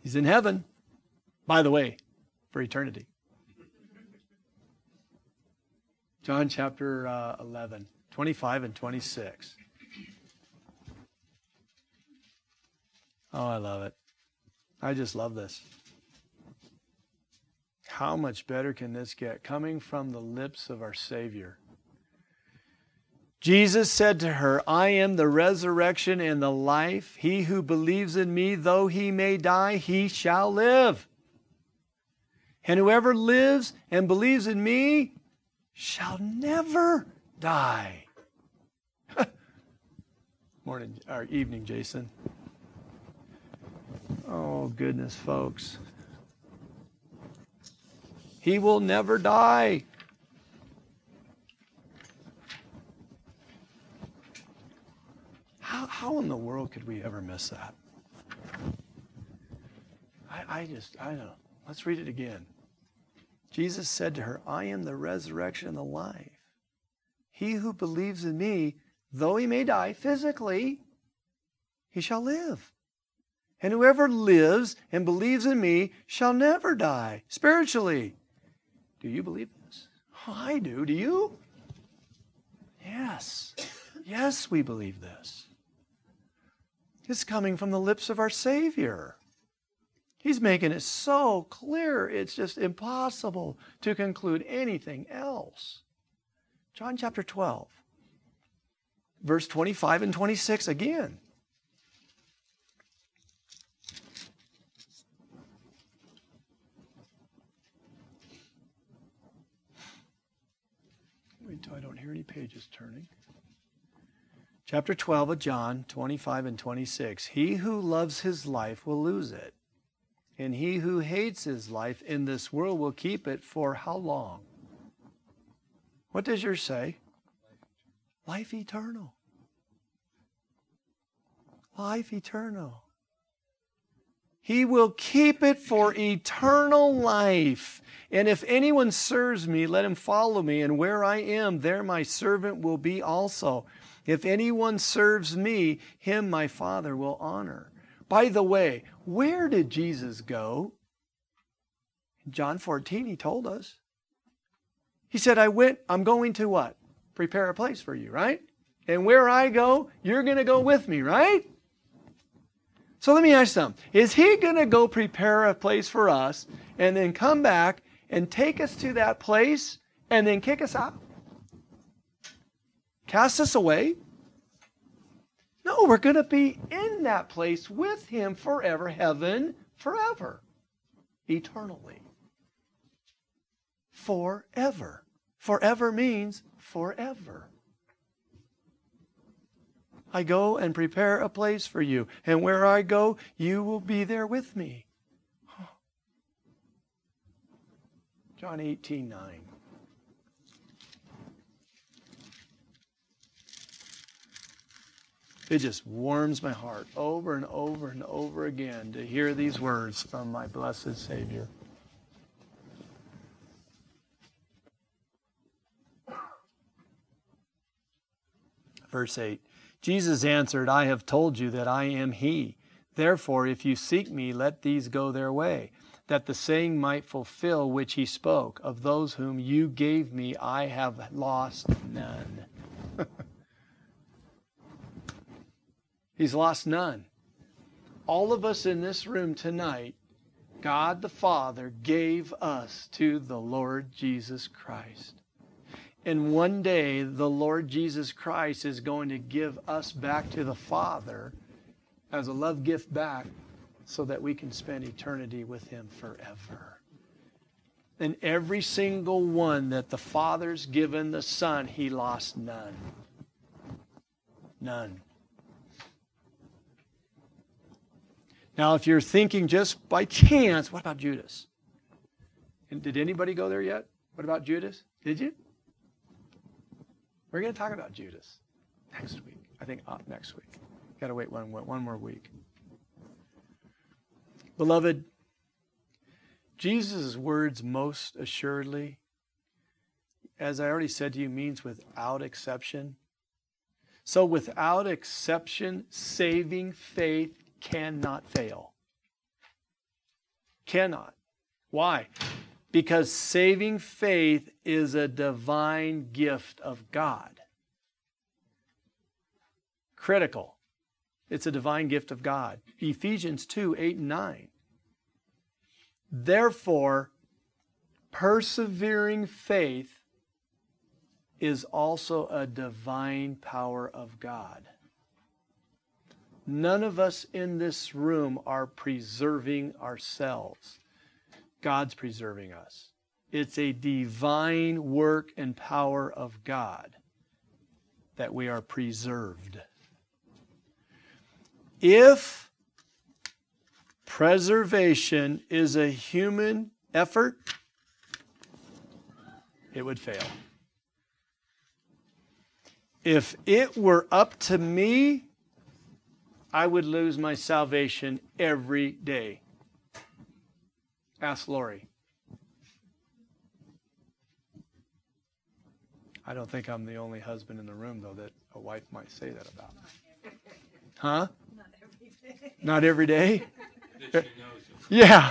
He's in heaven, by the way, for eternity. John chapter uh, 11, 25 and 26. Oh, I love it. I just love this. How much better can this get? Coming from the lips of our Savior. Jesus said to her, I am the resurrection and the life. He who believes in me, though he may die, he shall live. And whoever lives and believes in me shall never die. Morning or evening, Jason. Oh, goodness, folks. He will never die. How, how in the world could we ever miss that? I, I just, I don't know. Let's read it again. Jesus said to her, I am the resurrection and the life. He who believes in me, though he may die physically, he shall live. And whoever lives and believes in me shall never die spiritually. Do you believe this? Oh, I do. Do you? Yes. Yes, we believe this. It's coming from the lips of our Savior. He's making it so clear, it's just impossible to conclude anything else. John chapter 12, verse 25 and 26 again. Wait until I don't hear any pages turning. Chapter 12 of John, 25 and 26. He who loves his life will lose it, and he who hates his life in this world will keep it for how long? What does yours say? Life eternal. Life eternal. He will keep it for eternal life. And if anyone serves me, let him follow me, and where I am, there my servant will be also. If anyone serves me, him my Father will honor. By the way, where did Jesus go? John 14, he told us. He said, I went, I'm going to what? Prepare a place for you, right? And where I go, you're going to go with me, right? So let me ask you something. Is he going to go prepare a place for us and then come back and take us to that place and then kick us out? Cast us away? No, we're going to be in that place with him forever, heaven forever, eternally. Forever. Forever means forever. I go and prepare a place for you, and where I go, you will be there with me. John 18 9. It just warms my heart over and over and over again to hear these words from my blessed Savior. Verse 8 Jesus answered, I have told you that I am He. Therefore, if you seek me, let these go their way, that the saying might fulfill which He spoke Of those whom you gave me, I have lost none. He's lost none. All of us in this room tonight, God the Father gave us to the Lord Jesus Christ. And one day, the Lord Jesus Christ is going to give us back to the Father as a love gift back so that we can spend eternity with Him forever. And every single one that the Father's given the Son, He lost none. None. Now, if you're thinking just by chance, what about Judas? And did anybody go there yet? What about Judas? Did you? We're going to talk about Judas next week. I think uh, next week. Got to wait one, one more week. Beloved, Jesus' words most assuredly, as I already said to you, means without exception. So, without exception, saving faith cannot fail. Cannot. Why? Because saving faith is a divine gift of God. Critical. It's a divine gift of God. Ephesians 2 8 and 9. Therefore, persevering faith is also a divine power of God. None of us in this room are preserving ourselves. God's preserving us. It's a divine work and power of God that we are preserved. If preservation is a human effort, it would fail. If it were up to me, I would lose my salvation every day. Ask Lori. I don't think I'm the only husband in the room, though, that a wife might say that about. Huh? Not every day. Not every day? That she knows of. Yeah.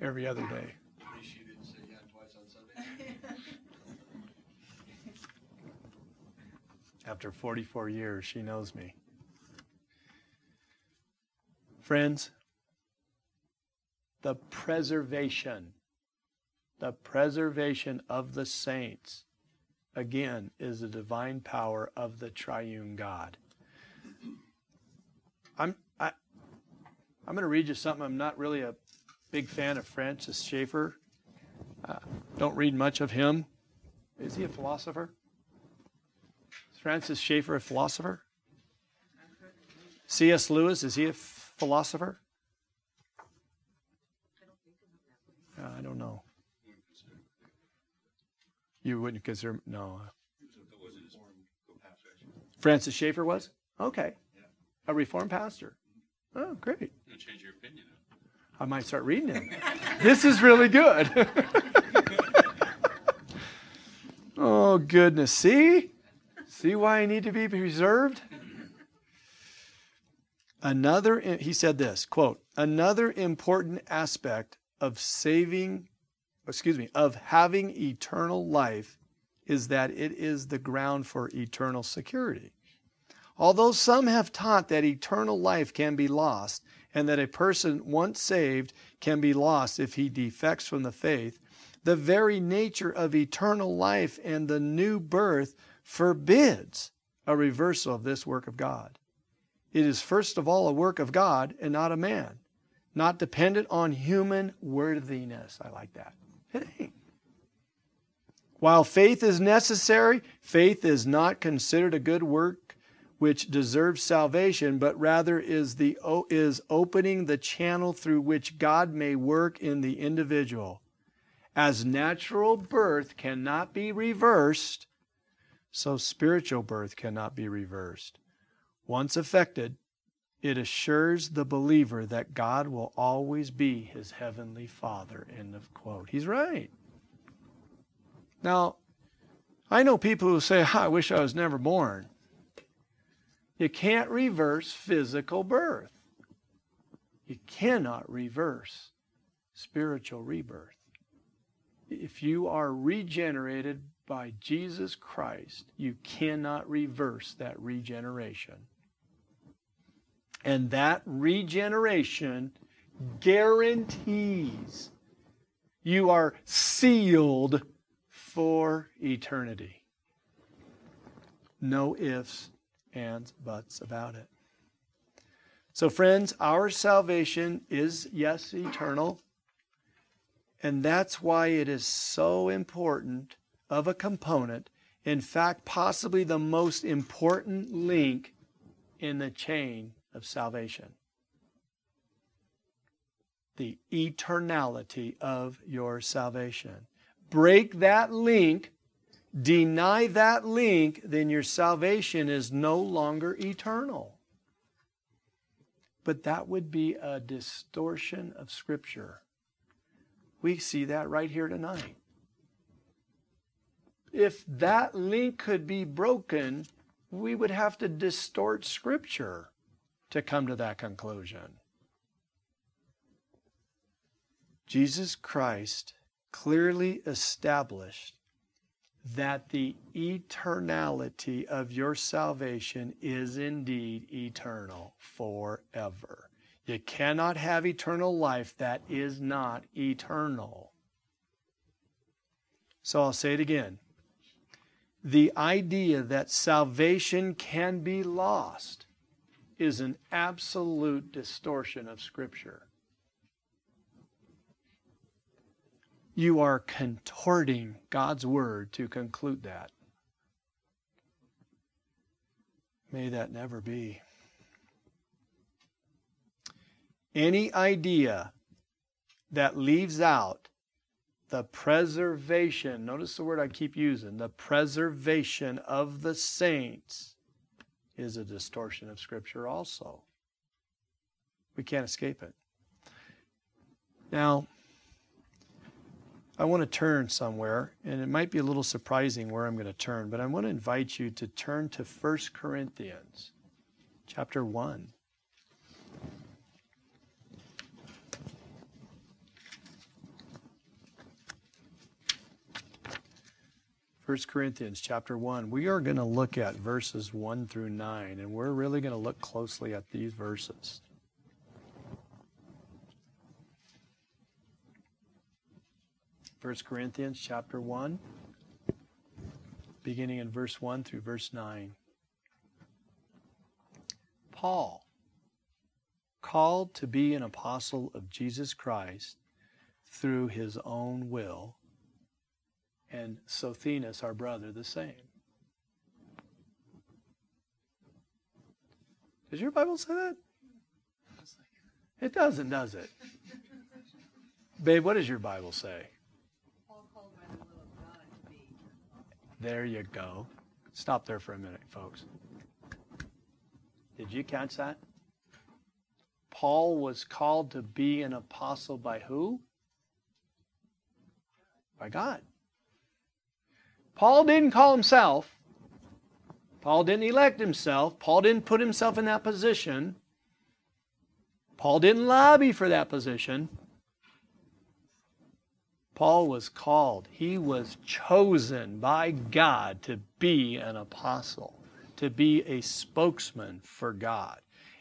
Every other day. At least she didn't say yeah twice on Sunday. After 44 years, she knows me. Friends, the preservation, the preservation of the saints, again, is the divine power of the triune God. I'm, I'm going to read you something. I'm not really a big fan of Francis Schaeffer. Uh, don't read much of him. Is he a philosopher? Is Francis Schaeffer a philosopher? C.S. Lewis, is he a philosopher? Uh, I don't know. You wouldn't consider, no. It wasn't his go past actually. Francis Schaeffer was? Okay. A Reformed pastor. Oh, great. Change your opinion. I might start reading him. this is really good. oh, goodness. See? See why I need to be preserved? Another, he said this quote, another important aspect of saving, excuse me, of having eternal life is that it is the ground for eternal security. Although some have taught that eternal life can be lost and that a person once saved can be lost if he defects from the faith, the very nature of eternal life and the new birth forbids a reversal of this work of God. It is first of all a work of God and not a man, not dependent on human worthiness. I like that. It ain't. While faith is necessary, faith is not considered a good work which deserves salvation, but rather is the is opening the channel through which God may work in the individual. As natural birth cannot be reversed, so spiritual birth cannot be reversed. Once affected, it assures the believer that God will always be his heavenly Father. End of quote. He's right. Now, I know people who say, I wish I was never born. You can't reverse physical birth. You cannot reverse spiritual rebirth. If you are regenerated by Jesus Christ, you cannot reverse that regeneration. And that regeneration guarantees you are sealed for eternity. No ifs, ands, buts about it. So, friends, our salvation is, yes, eternal. And that's why it is so important of a component. In fact, possibly the most important link in the chain of salvation. The eternality of your salvation. Break that link deny that link, then your salvation is no longer eternal. But that would be a distortion of Scripture. We see that right here tonight. If that link could be broken, we would have to distort Scripture to come to that conclusion. Jesus Christ clearly established that the eternality of your salvation is indeed eternal forever. You cannot have eternal life that is not eternal. So I'll say it again. The idea that salvation can be lost is an absolute distortion of Scripture. you are contorting God's word to conclude that. May that never be. Any idea that leaves out the preservation, notice the word I keep using, the preservation of the saints is a distortion of Scripture also. We can't escape it. Now, I want to turn somewhere, and it might be a little surprising where I'm going to turn, but I want to invite you to turn to 1 Corinthians chapter 1. First Corinthians chapter 1. We are going to look at verses 1 through 9, and we're really going to look closely at these verses. 1 Corinthians chapter 1, beginning in verse 1 through verse 9. Paul, called to be an apostle of Jesus Christ through his own will, and Sosthenes, our brother, the same. Does your Bible say that? It doesn't, does it? Babe, what does your Bible say? There you go. Stop there for a minute, folks. Did you catch that? Paul was called to be an apostle by who? By God. Paul didn't call himself. Paul didn't elect himself. Paul didn't put himself in that position. Paul didn't lobby for that position. Paul was called, he was chosen by God to be an apostle, to be a spokesman for God.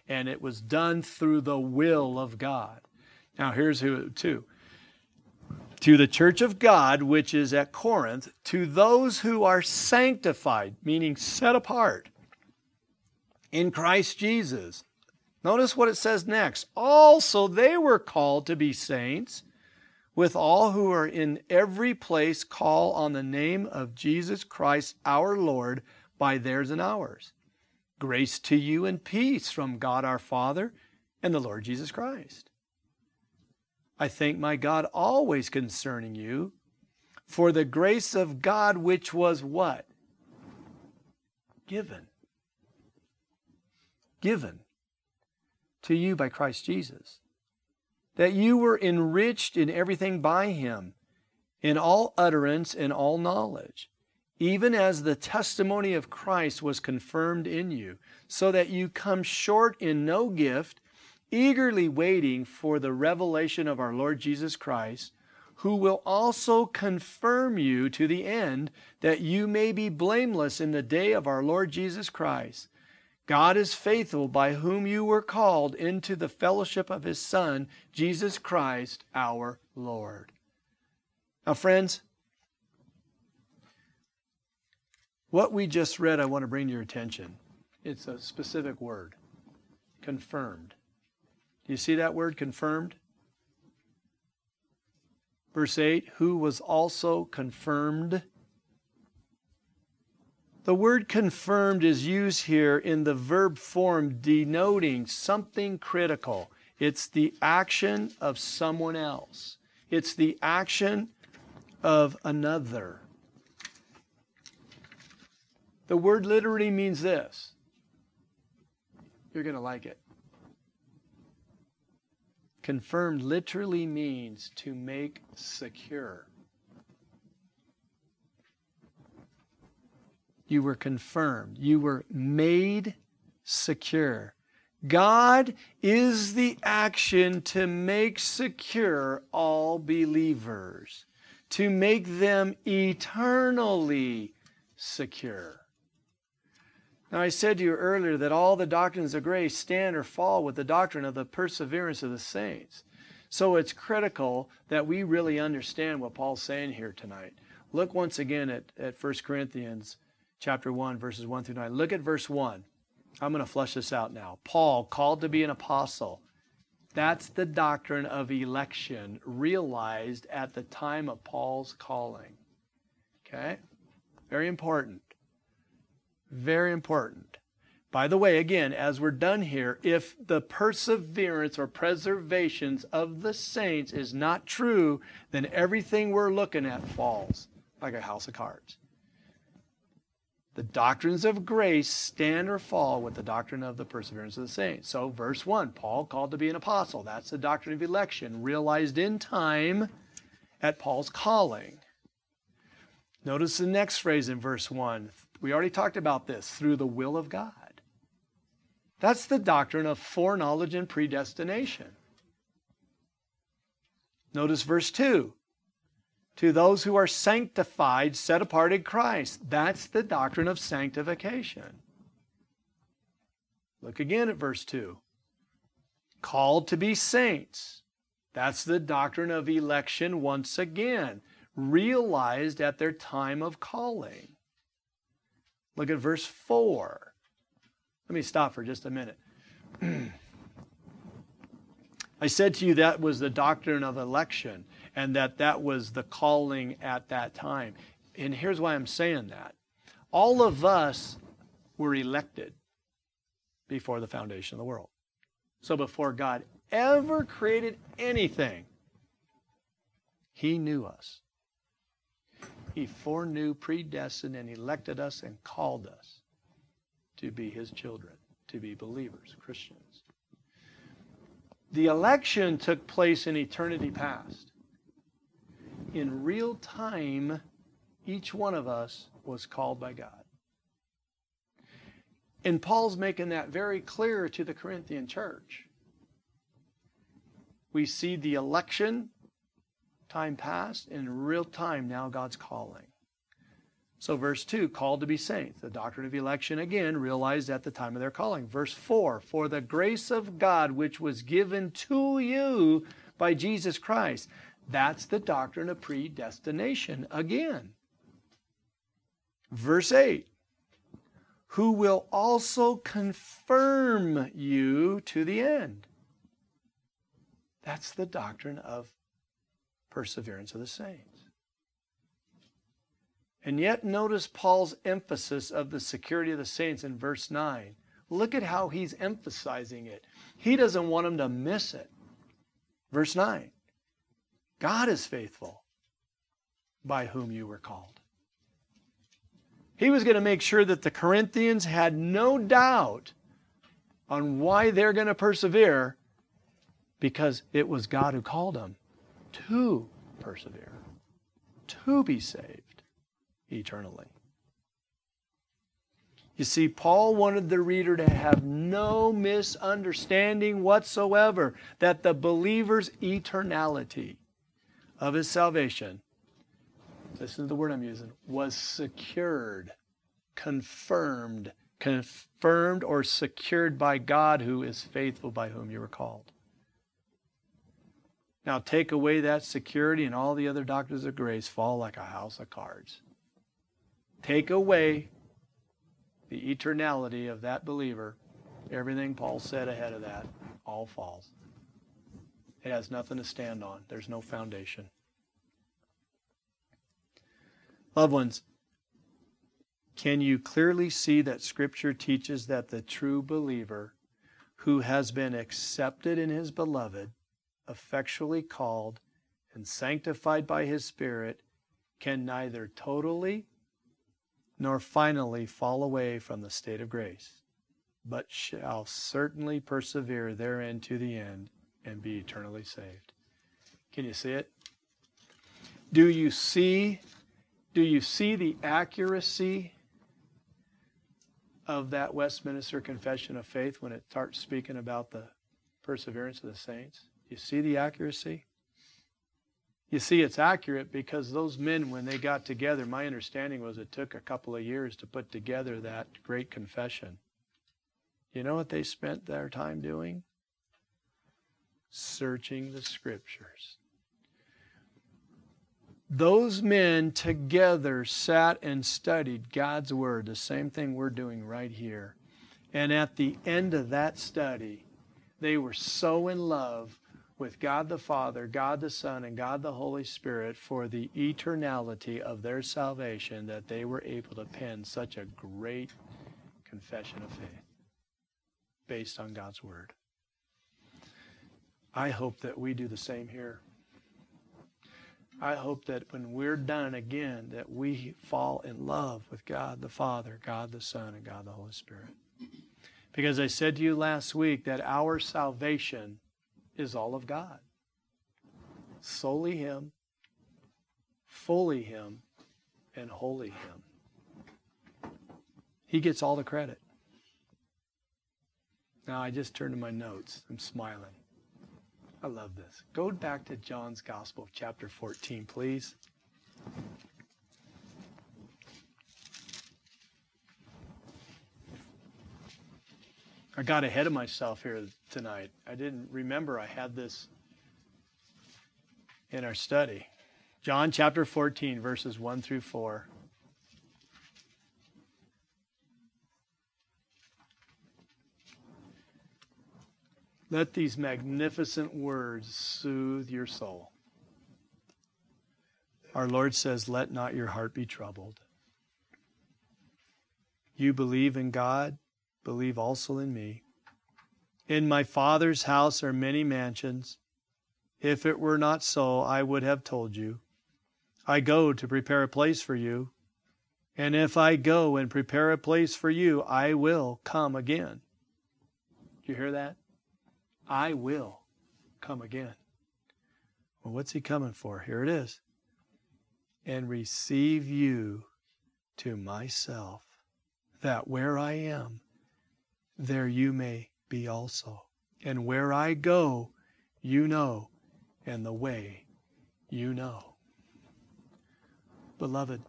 And it was done through the will of God. Now, here's who, too. To the church of God, which is at Corinth, to those who are sanctified, meaning set apart in Christ Jesus. Notice what it says next. Also, they were called to be saints with all who are in every place call on the name of Jesus Christ our Lord by theirs and ours. Grace to you and peace from God our Father and the Lord Jesus Christ. I thank my God always concerning you for the grace of God which was what? Given. Given to you by Christ Jesus that you were enriched in everything by him, in all utterance and all knowledge, even as the testimony of Christ was confirmed in you, so that you come short in no gift, eagerly waiting for the revelation of our Lord Jesus Christ, who will also confirm you to the end, that you may be blameless in the day of our Lord Jesus Christ. God is faithful by whom you were called into the fellowship of his Son, Jesus Christ our Lord. Now, friends, what we just read, I want to bring to your attention. It's a specific word confirmed. Do you see that word confirmed? Verse 8, who was also confirmed the word confirmed is used here in the verb form denoting something critical. It's the action of someone else, it's the action of another. The word literally means this. You're going to like it. Confirmed literally means to make secure. You were confirmed. You were made secure. God is the action to make secure all believers, to make them eternally secure. Now, I said to you earlier that all the doctrines of grace stand or fall with the doctrine of the perseverance of the saints. So it's critical that we really understand what Paul's saying here tonight. Look once again at, at 1 Corinthians chapter 1, verses 1 through 9. Look at verse 1. I'm going to flesh this out now. Paul, called to be an apostle. That's the doctrine of election realized at the time of Paul's calling. Okay? Very important. Very important. By the way, again, as we're done here, if the perseverance or preservations of the saints is not true, then everything we're looking at falls like a house of cards. The doctrines of grace stand or fall with the doctrine of the perseverance of the saints. So, verse 1, Paul called to be an apostle. That's the doctrine of election, realized in time at Paul's calling. Notice the next phrase in verse 1. We already talked about this through the will of God. That's the doctrine of foreknowledge and predestination. Notice verse 2 to those who are sanctified, set apart in Christ. That's the doctrine of sanctification. Look again at verse 2. Called to be saints. That's the doctrine of election once again, realized at their time of calling. Look at verse 4. Let me stop for just a minute. I said to you that was the doctrine of election and that that was the calling at that time. And here's why I'm saying that. All of us were elected before the foundation of the world. So before God ever created anything, He knew us. He foreknew, predestined, and elected us and called us to be His children. to be believers, Christians. The election took place in eternity past. In real time, each one of us was called by God. And Paul's making that very clear to the Corinthian church. We see the election, time past, in real time now God's calling. So, verse 2, called to be saints. The doctrine of election, again, realized at the time of their calling. Verse 4, for the grace of God which was given to you by Jesus Christ. That's the doctrine of predestination again. Verse 8, who will also confirm you to the end. That's the doctrine of perseverance of the saints. And yet, notice Paul's emphasis of the security of the saints in verse 9. Look at how he's emphasizing it. He doesn't want them to miss it. Verse 9 God is faithful by whom you were called. He was going to make sure that the Corinthians had no doubt on why they're going to persevere because it was God who called them to persevere, to be saved eternally. You see, Paul wanted the reader to have no misunderstanding whatsoever that the believer's eternality of his salvation, listen to the word I'm using, was secured, confirmed, confirmed or secured by God who is faithful by whom you were called. Now, take away that security, and all the other doctrines of grace fall like a house of cards take away the eternality of that believer, everything Paul said ahead of that all falls. It has nothing to stand on, there's no foundation. Loved ones, can you clearly see that Scripture teaches that the true believer who has been accepted in his beloved, effectually called, and sanctified by his Spirit can neither totally nor finally fall away from the state of grace, but shall certainly persevere therein to the end and be eternally saved. Can you see it? Do you see do you see the accuracy of that Westminster Confession of Faith when it starts speaking about the perseverance of the saints? You see the accuracy? You see, it's accurate because those men, when they got together, my understanding was it took a couple of years to put together that great confession. You know what they spent their time doing? Searching the scriptures. Those men together sat and studied God's Word, the same thing we're doing right here. And at the end of that study, they were so in love with God the Father, God the Son, and God the Holy Spirit for the eternality of their salvation that they were able to pen such a great confession of faith based on God's Word. I hope that we do the same here. I hope that when we're done again, that we fall in love with God the Father, God the Son, and God the Holy Spirit. Because I said to you last week that our salvation is all of God. Solely Him, fully Him, and wholly Him. He gets all the credit. Now I just turned to my notes. I'm smiling. I love this. Go back to John's Gospel, chapter 14, please. I got ahead of myself here tonight. I didn't remember I had this in our study. John chapter 14, verses 1 through 4. Let these magnificent words soothe your soul. Our Lord says, Let not your heart be troubled. You believe in God believe also in me. In my Father's house are many mansions. If it were not so, I would have told you. I go to prepare a place for you. And if I go and prepare a place for you, I will come again You hear that? I will come again. Well, what's he coming for? Here it is. And receive you to myself, that where I am, there you may be also. And where I go, you know, and the way you know. Beloved,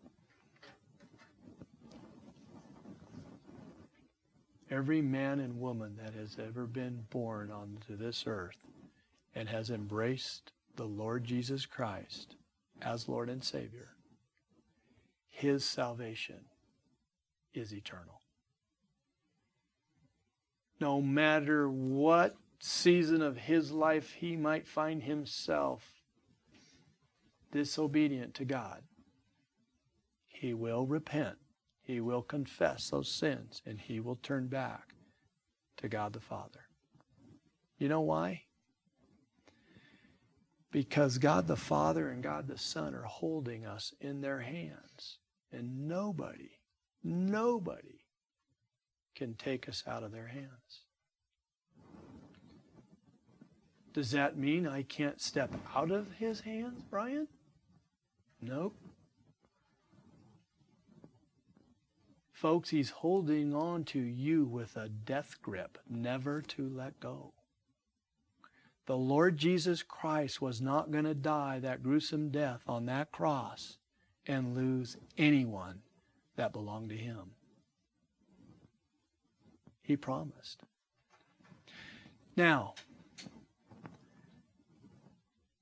every man and woman that has ever been born onto this earth and has embraced the Lord Jesus Christ as Lord and Savior, his salvation is eternal. No matter what season of his life he might find himself disobedient to God, he will repent. He will confess those sins and he will turn back to God the Father. You know why? Because God the Father and God the Son are holding us in their hands. And nobody, nobody can take us out of their hands. Does that mean I can't step out of his hands, Brian? Nope. Folks, he's holding on to you with a death grip, never to let go. The Lord Jesus Christ was not going to die that gruesome death on that cross and lose anyone that belonged to him. He promised. Now,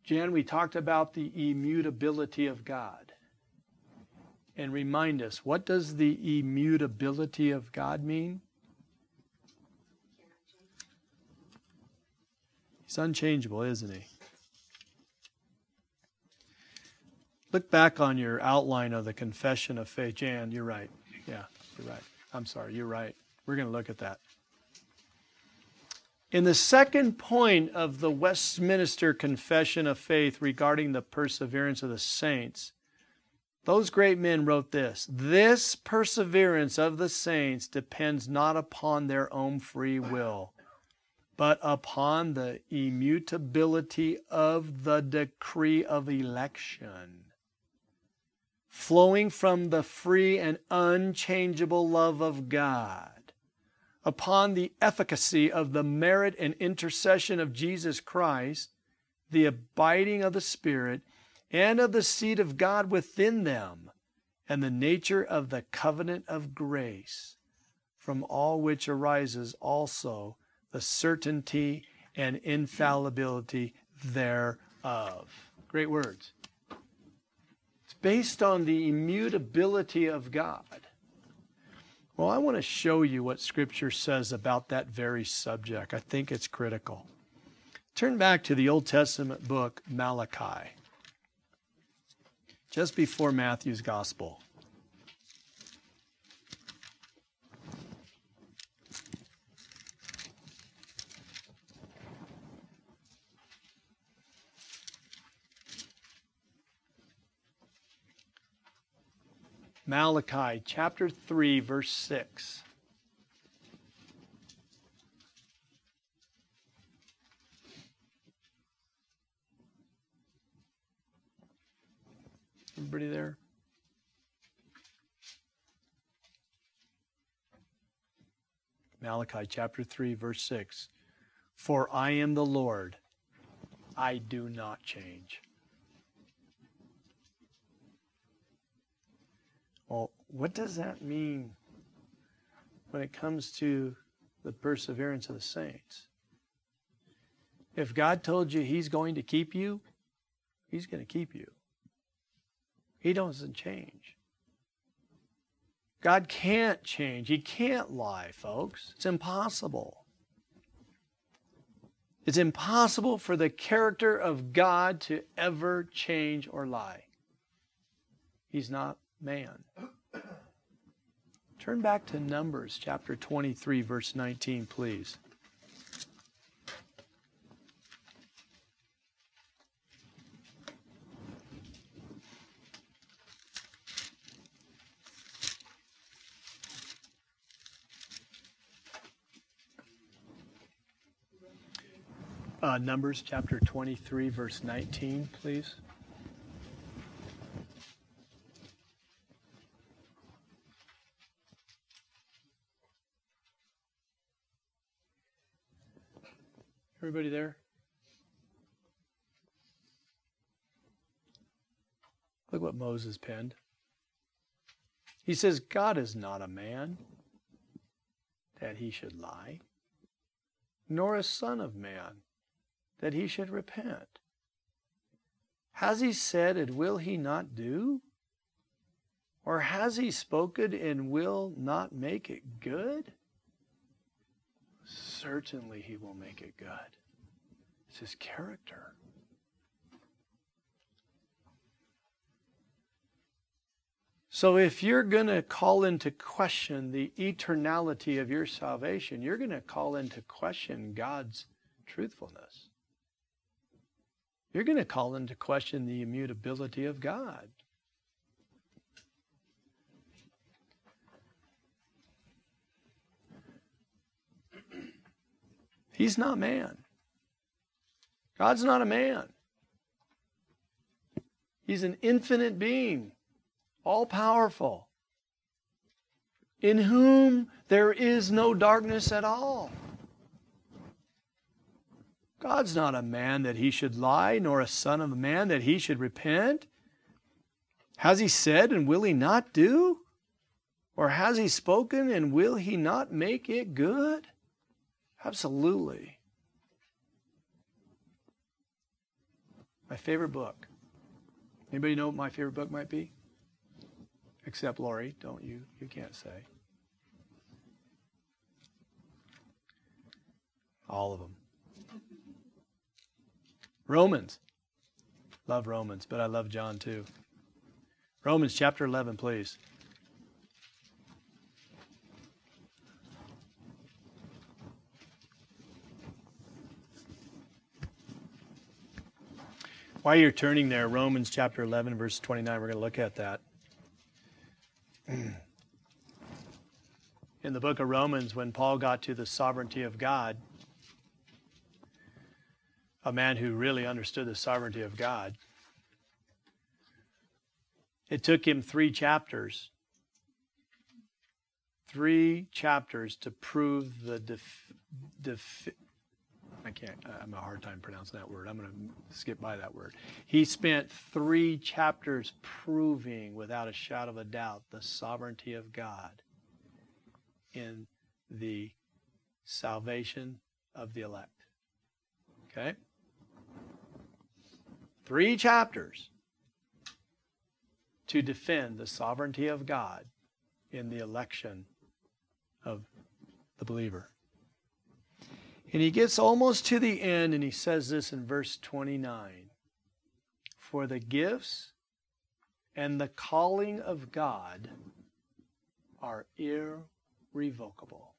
Jan, we talked about the immutability of God. And remind us, what does the immutability of God mean? He's unchangeable, isn't he? Look back on your outline of the confession of faith. Jan, you're right. Yeah, you're right. I'm sorry, you're right. We're going to look at that. In the second point of the Westminster Confession of Faith regarding the perseverance of the saints, those great men wrote this This perseverance of the saints depends not upon their own free will, but upon the immutability of the decree of election, flowing from the free and unchangeable love of God upon the efficacy of the merit and intercession of Jesus Christ, the abiding of the Spirit, and of the seed of God within them, and the nature of the covenant of grace, from all which arises also the certainty and infallibility thereof. Great words. It's based on the immutability of God. Well, I want to show you what Scripture says about that very subject. I think it's critical. Turn back to the Old Testament book, Malachi, just before Matthew's Gospel. Malachi chapter 3, verse 6. Everybody there? Malachi chapter 3, verse 6. For I am the Lord, I do not change. Well, what does that mean when it comes to the perseverance of the saints? If God told you He's going to keep you, He's going to keep you. He doesn't change. God can't change. He can't lie, folks. It's impossible. It's impossible for the character of God to ever change or lie. He's not man. Turn back to Numbers chapter 23, verse 19, please. Uh, Numbers chapter 23, verse 19, please. Everybody there? Look what Moses penned. He says, God is not a man that he should lie, nor a son of man that he should repent. Has he said, and will he not do? Or has he spoken and will not make it good? Certainly he will make it good. It's his character. So, if you're going to call into question the eternality of your salvation, you're going to call into question God's truthfulness. You're going to call into question the immutability of God. He's not man. God's not a man. He's an infinite being all powerful, in whom there is no darkness at all. God's not a man that he should lie, nor a son of man that he should repent. Has he said, and will he not do? Or has he spoken, and will he not make it good? Absolutely. My favorite book. Anybody know what my favorite book might be? Except Lori, don't you? You can't say. All of them. Romans. Love Romans, but I love John too. Romans chapter 11, please. While you're turning there, Romans chapter 11, verse 29, we're going to look at that. in the book of Romans, when Paul got to the sovereignty of God, a man who really understood the sovereignty of God, it took him three chapters, three chapters to prove the def, def, I can't, I'm a hard time pronouncing that word. I'm going to skip by that word. He spent three chapters proving without a shadow of a doubt the sovereignty of God in the salvation of the elect. Okay? Three chapters to defend the sovereignty of God in the election of the believer. And he gets almost to the end and he says this in verse 29 For the gifts and the calling of God are irrevocable.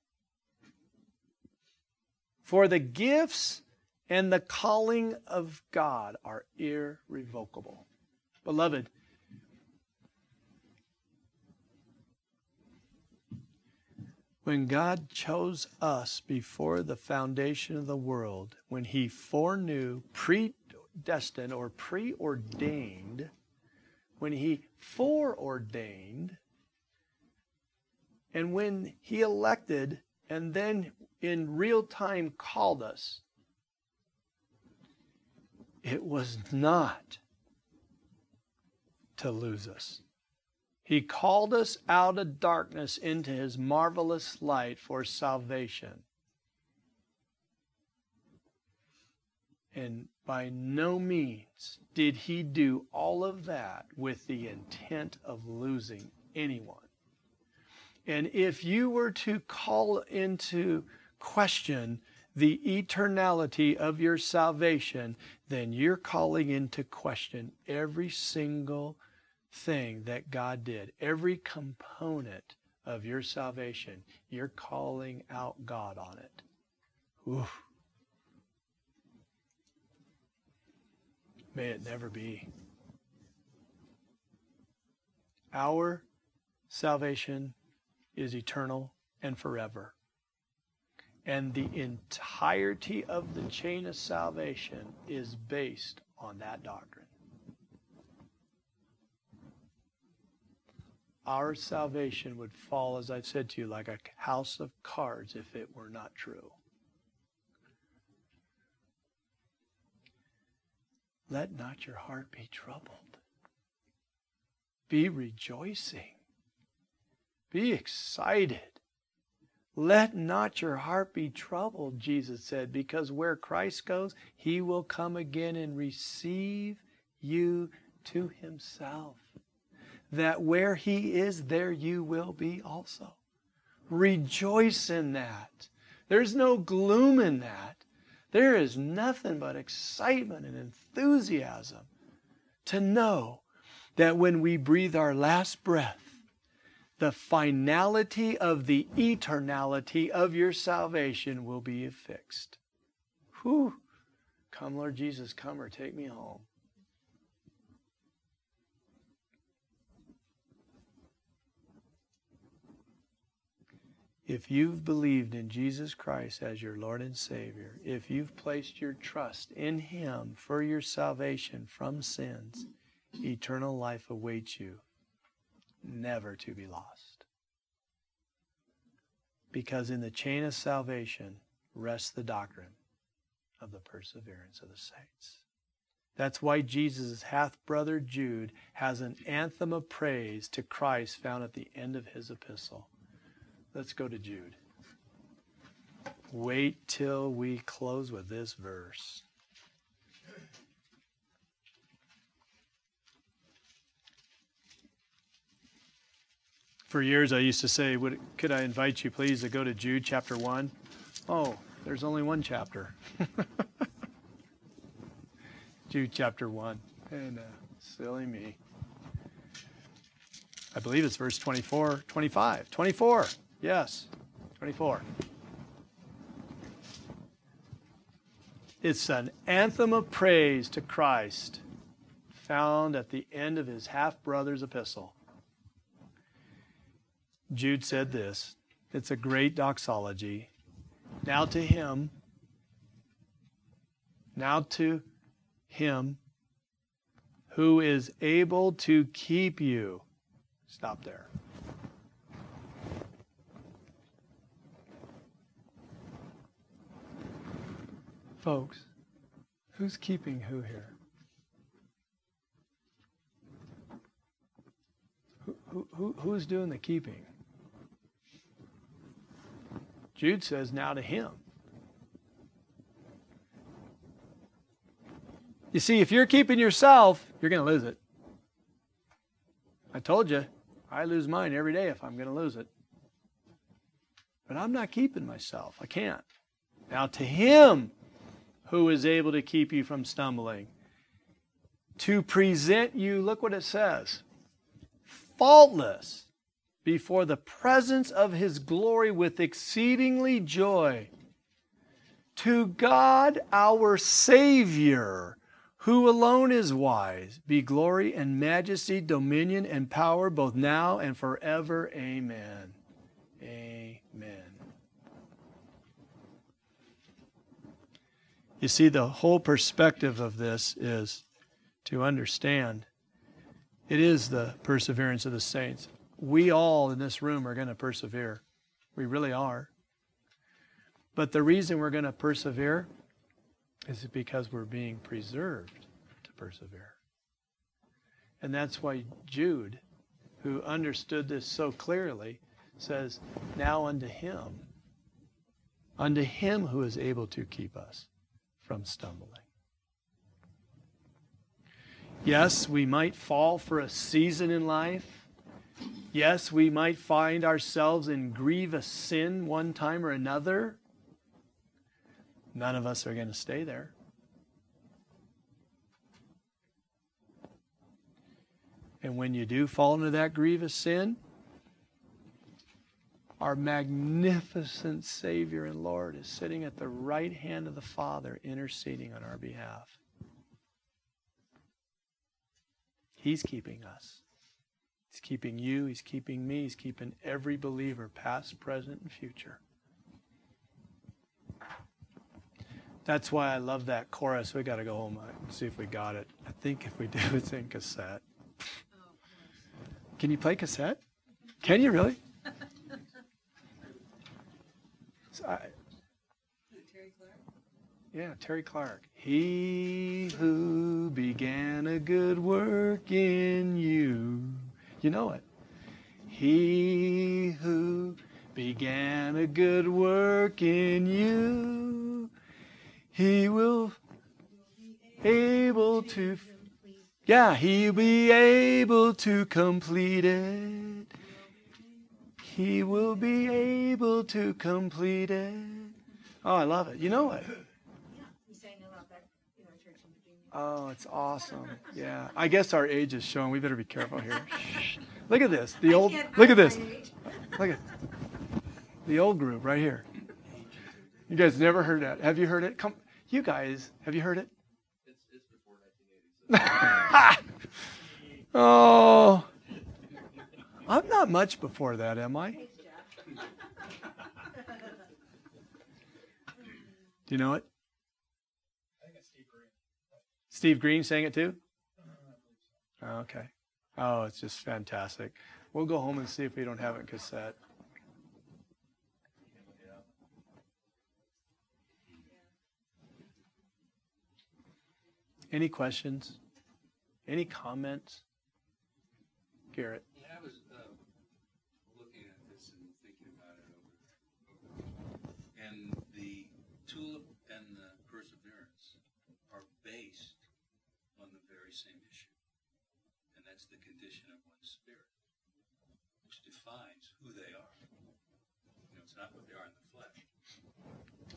For the gifts and the calling of God are irrevocable. Beloved, When God chose us before the foundation of the world, when He foreknew, predestined, or preordained, when He foreordained, and when He elected, and then in real time called us, it was not to lose us. He called us out of darkness into His marvelous light for salvation. And by no means did He do all of that with the intent of losing anyone. And if you were to call into question the eternality of your salvation, then you're calling into question every single thing that God did, every component of your salvation, you're calling out God on it. Oof. May it never be. Our salvation is eternal and forever. And the entirety of the chain of salvation is based on that doctrine. Our salvation would fall, as I've said to you, like a house of cards if it were not true. Let not your heart be troubled. Be rejoicing. Be excited. Let not your heart be troubled, Jesus said, because where Christ goes, he will come again and receive you to himself. That where he is, there you will be also. Rejoice in that. There's no gloom in that. There is nothing but excitement and enthusiasm to know that when we breathe our last breath, the finality of the eternality of your salvation will be affixed. Whew. Come, Lord Jesus, come or take me home. If you've believed in Jesus Christ as your Lord and Savior, if you've placed your trust in Him for your salvation from sins, eternal life awaits you, never to be lost. Because in the chain of salvation rests the doctrine of the perseverance of the saints. That's why Jesus' half brother Jude has an anthem of praise to Christ found at the end of his epistle. Let's go to Jude. Wait till we close with this verse. For years, I used to say, Would, Could I invite you, please, to go to Jude chapter 1? Oh, there's only one chapter. Jude chapter 1. And uh, silly me. I believe it's verse 24, 25. 24. Yes, 24. It's an anthem of praise to Christ found at the end of his half brother's epistle. Jude said this it's a great doxology. Now to him, now to him who is able to keep you. Stop there. Folks, who's keeping who here? Who, who, who's doing the keeping? Jude says, now to him. You see, if you're keeping yourself, you're going to lose it. I told you, I lose mine every day if I'm going to lose it. But I'm not keeping myself. I can't. Now, to him who is able to keep you from stumbling, to present you, look what it says, faultless before the presence of his glory with exceedingly joy. To God our Savior, who alone is wise, be glory and majesty, dominion and power, both now and forever. Amen. You see, the whole perspective of this is to understand it is the perseverance of the saints we all in this room are going to persevere. We really are. But the reason we're going to persevere is because we're being preserved to persevere. And that's why Jude, who understood this so clearly, says, Now unto him, unto him who is able to keep us from stumbling. Yes, we might fall for a season in life Yes, we might find ourselves in grievous sin one time or another. None of us are going to stay there. And when you do fall into that grievous sin, our magnificent Savior and Lord is sitting at the right hand of the Father, interceding on our behalf. He's keeping us. He's keeping you, He's keeping me, He's keeping every believer, past, present, and future. That's why I love that chorus. We got to go home and see if we got it. I think if we do, it's in cassette. Can you play cassette? Can you really? So I- Terry Clark? yeah, Terry Clark. He who began a good work in you. You know it. He who began a good work in you. He will able to yeah, he'll be able to complete it. He will be able to complete it. Oh, I love it. You know it. We sang a lot back in our church in Virginia. Oh, it's awesome. Yeah. I guess our age is showing. We better be careful here. Look at this. The old Look at this. Look at the old group right here. You guys never heard that. Have you heard it? Come you guys, have you heard it? It's, it's before nineteen eighty. Oh. I'm not much before that, am I? Do you know it? Steve Green. Steve Green sang it too? Oh, okay. Oh, it's just fantastic. We'll go home and see if we don't have it in cassette. Any questions? Any comments? Garrett. Yeah, I was uh, looking at this and thinking about it over, over. And the tulip and the perseverance are based on the very same issue. And that's the condition of one's spirit, which defines who they are. You know, it's not what they are in the flesh.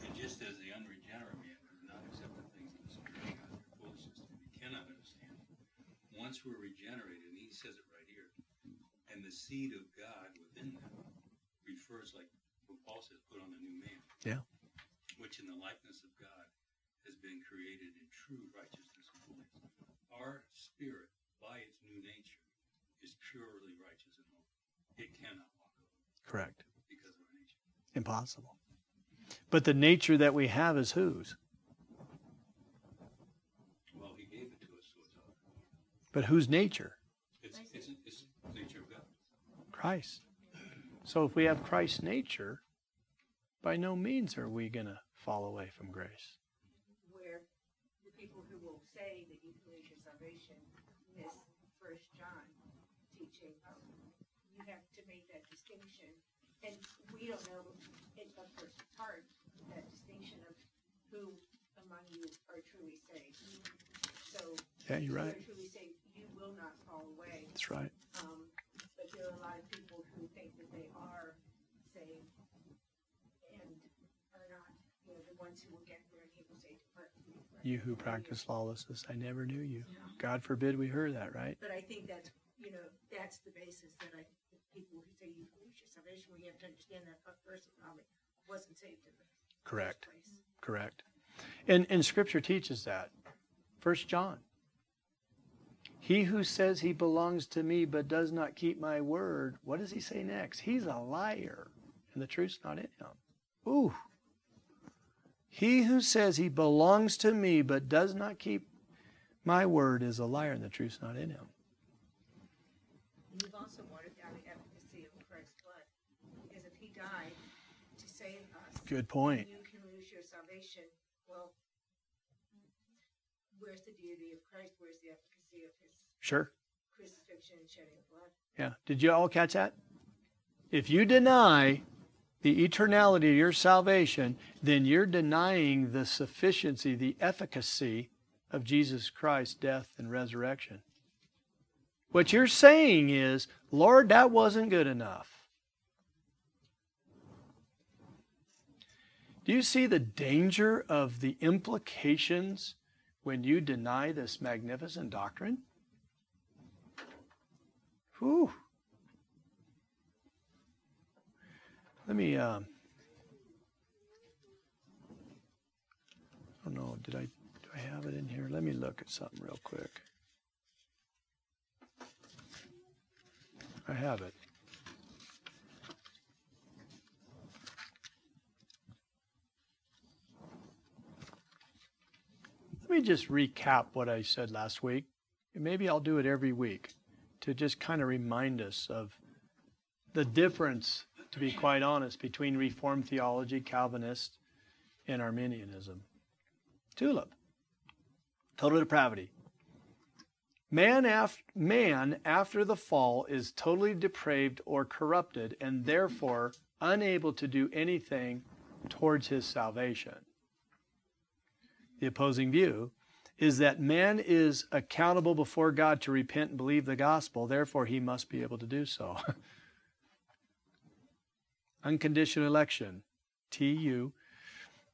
And just as the unregenerate man does not accept the things of the spirit of God, they're foolishness him, he cannot understand. Once we're regenerated, and he says it right here, and the seed of God within them refers, like what Paul says, put on the new man. Yeah. Which in the likeness of God has been created in true righteousness and holiness. Our spirit, by its new nature, is purely righteous and holy. It cannot Correct. because of our nature. Impossible. But the nature that we have is whose? Well, he gave it to us, so it's ours. But whose nature? It's, it's, it's nature of God. Christ. So if we have Christ's nature, by no means are we going to fall away from grace. Where the people who will say that you can lose your salvation miss First John teaching. Um, you have to make that distinction, and we don't know in a person's heart that distinction of who among you are truly saved. So Yeah, you're right. are truly saved, you will not fall away. That's right. Um, but there are a lot of people who think that they are saved and are not, you know, the ones who will get there and he will say, depart me. You who practice lawlessness, I never knew you. Yeah. God forbid we heard that, right? But I think that's, you know, that's the basis that I, people who say you lose your salvation, we have to understand that a person probably wasn't saved in the Correct. place. Correct. And, and Scripture teaches that. First John. He who says he belongs to me but does not keep my word, what does he say next? He's a liar, and the truth's not in him. Ooh. He who says he belongs to me but does not keep my word is a liar, and the truth's not in him. And You've also watered down the efficacy of Christ's blood, because if he died to save us, Good point. you can lose your salvation. Well, where's the deity of Christ? Where's the efficacy of his Sure. crucifixion and shedding of blood? Yeah. Did you all catch that? If you deny the eternality of your salvation, then you're denying the sufficiency, the efficacy of Jesus Christ's death and resurrection. What you're saying is, Lord, that wasn't good enough. Do you see the danger of the implications when you deny this magnificent doctrine? Whew. Let me, um, I don't know, did I, do I have it in here? Let me look at something real quick. I have it. Let me just recap what I said last week. Maybe I'll do it every week to just kind of remind us of the difference, to be quite honest, between Reformed theology, Calvinist, and Arminianism. Tulip. Total depravity. Man, af- man after the fall is totally depraved or corrupted and therefore unable to do anything towards his salvation. The opposing view is that man is accountable before God to repent and believe the gospel, therefore, he must be able to do so. Unconditional election, TU.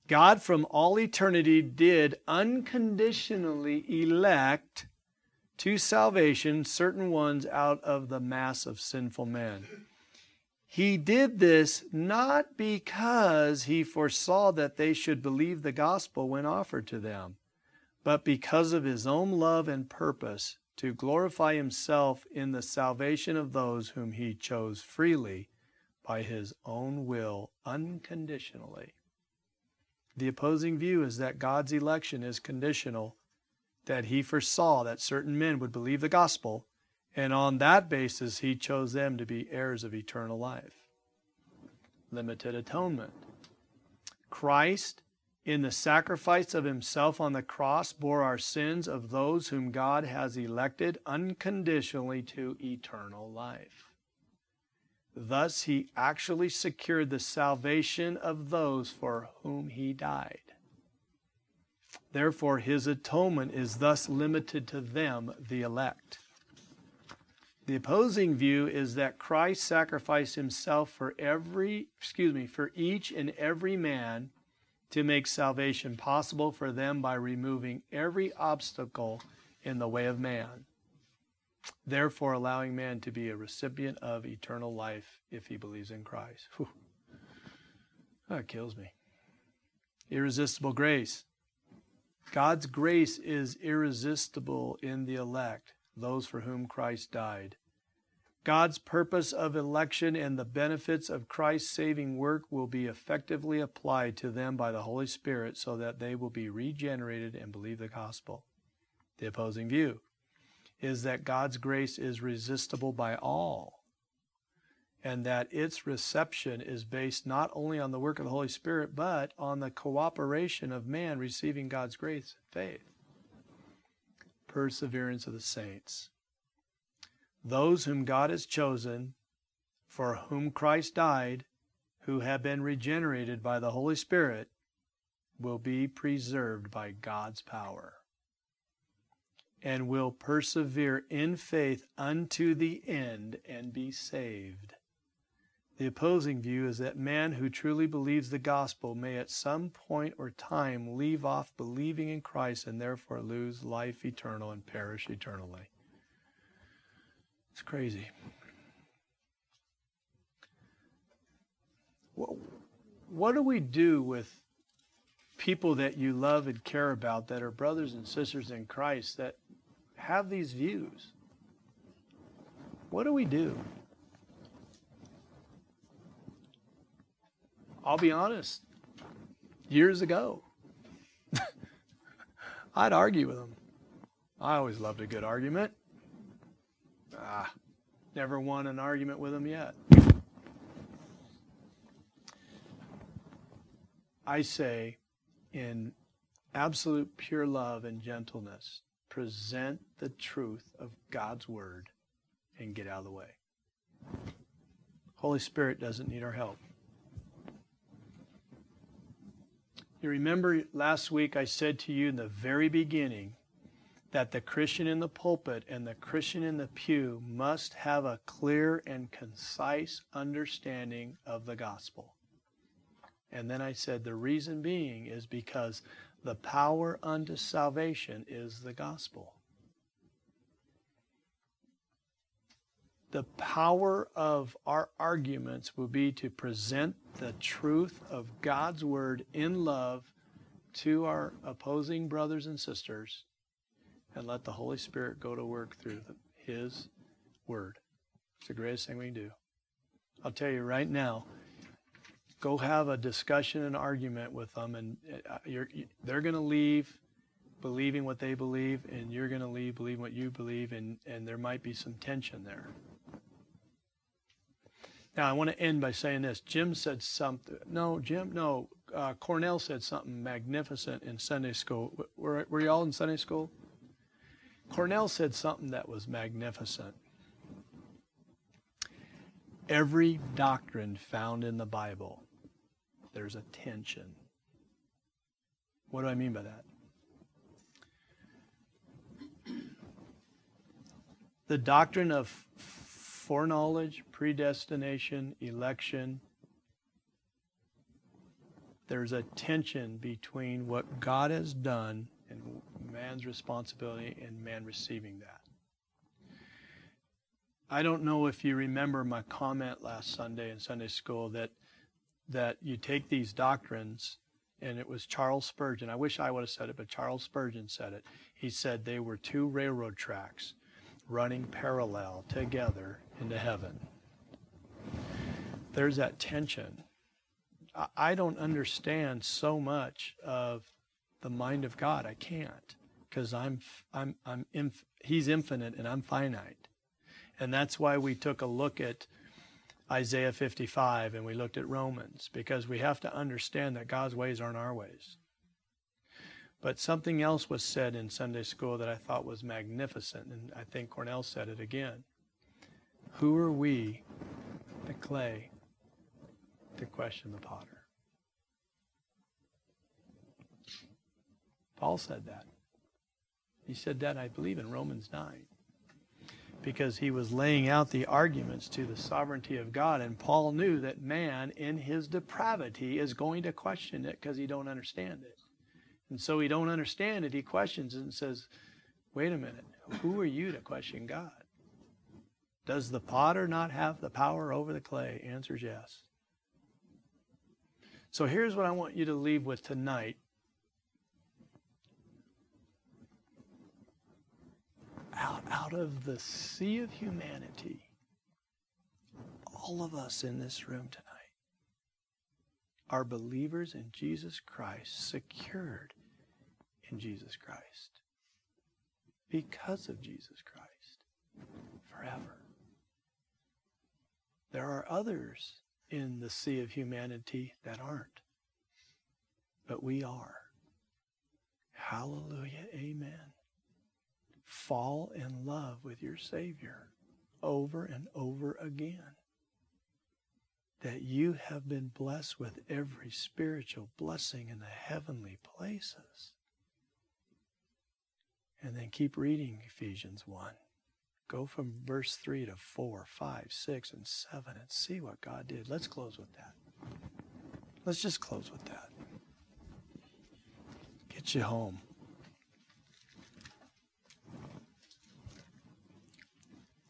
God from all eternity did unconditionally elect to salvation certain ones out of the mass of sinful men. He did this not because he foresaw that they should believe the gospel when offered to them, but because of his own love and purpose to glorify himself in the salvation of those whom he chose freely by his own will unconditionally. The opposing view is that God's election is conditional that he foresaw that certain men would believe the gospel, and on that basis he chose them to be heirs of eternal life. Limited atonement. Christ, in the sacrifice of himself on the cross, bore our sins of those whom God has elected unconditionally to eternal life. Thus, he actually secured the salvation of those for whom he died. Therefore, his atonement is thus limited to them, the elect. The opposing view is that Christ sacrificed himself for every, excuse me, for each and every man to make salvation possible for them by removing every obstacle in the way of man, therefore allowing man to be a recipient of eternal life if he believes in Christ. Whew. That kills me. Irresistible grace. God's grace is irresistible in the elect, those for whom Christ died. God's purpose of election and the benefits of Christ's saving work will be effectively applied to them by the Holy Spirit so that they will be regenerated and believe the gospel. The opposing view is that God's grace is resistible by all and that its reception is based not only on the work of the Holy Spirit, but on the cooperation of man receiving God's grace and faith. Perseverance of the saints. Those whom God has chosen, for whom Christ died, who have been regenerated by the Holy Spirit, will be preserved by God's power and will persevere in faith unto the end and be saved. The opposing view is that man who truly believes the gospel may at some point or time leave off believing in Christ and therefore lose life eternal and perish eternally. It's crazy. What do we do with people that you love and care about that are brothers and sisters in Christ that have these views? What do we do? I'll be honest, years ago, I'd argue with them. I always loved a good argument. Ah, never won an argument with them yet. I say, in absolute pure love and gentleness, present the truth of God's word and get out of the way. Holy Spirit doesn't need our help. You remember last week I said to you in the very beginning that the Christian in the pulpit and the Christian in the pew must have a clear and concise understanding of the gospel. And then I said the reason being is because the power unto salvation is the gospel. The power of our arguments will be to present the truth of God's word in love to our opposing brothers and sisters and let the Holy Spirit go to work through His word. It's the greatest thing we can do. I'll tell you right now, go have a discussion and argument with them, and uh, they're going to leave believing what they believe, and you're going to leave believing what you believe, and, and there might be some tension there. Now, I want to end by saying this. Jim said something. No, Jim, no. Uh, Cornell said something magnificent in Sunday school. Were, were you all in Sunday school? Cornell said something that was magnificent. Every doctrine found in the Bible, there's a tension. What do I mean by that? The doctrine of foreknowledge, predestination, election, there's a tension between what God has done and man's responsibility and man receiving that. I don't know if you remember my comment last Sunday in Sunday school that that you take these doctrines and it was Charles Spurgeon. I wish I would have said it, but Charles Spurgeon said it. He said they were two railroad tracks running parallel together into heaven. There's that tension. I don't understand so much of the mind of God. I can't because I'm I'm I'm inf- he's infinite and I'm finite. And that's why we took a look at Isaiah 55 and we looked at Romans because we have to understand that God's ways aren't our ways. But something else was said in Sunday school that I thought was magnificent, and I think Cornell said it again. Who are we, the clay, to question the potter? Paul said that. He said that, I believe, in Romans 9 because he was laying out the arguments to the sovereignty of God. And Paul knew that man, in his depravity, is going to question it because he don't understand it. And so he don't understand it. He questions it and says, wait a minute, who are you to question God? Does the potter not have the power over the clay? Answers yes. So here's what I want you to leave with tonight out, out of the sea of humanity, all of us in this room tonight are believers in Jesus Christ, secured in Jesus Christ, because of Jesus Christ, forever. There are others in the sea of humanity that aren't, but we are. Hallelujah. Amen fall in love with your Savior over and over again. That you have been blessed with every spiritual blessing in the heavenly places. And then keep reading Ephesians 1. Go from verse 3 to 4, 5, 6, and 7 and see what God did. Let's close with that. Let's just close with that. Get you home.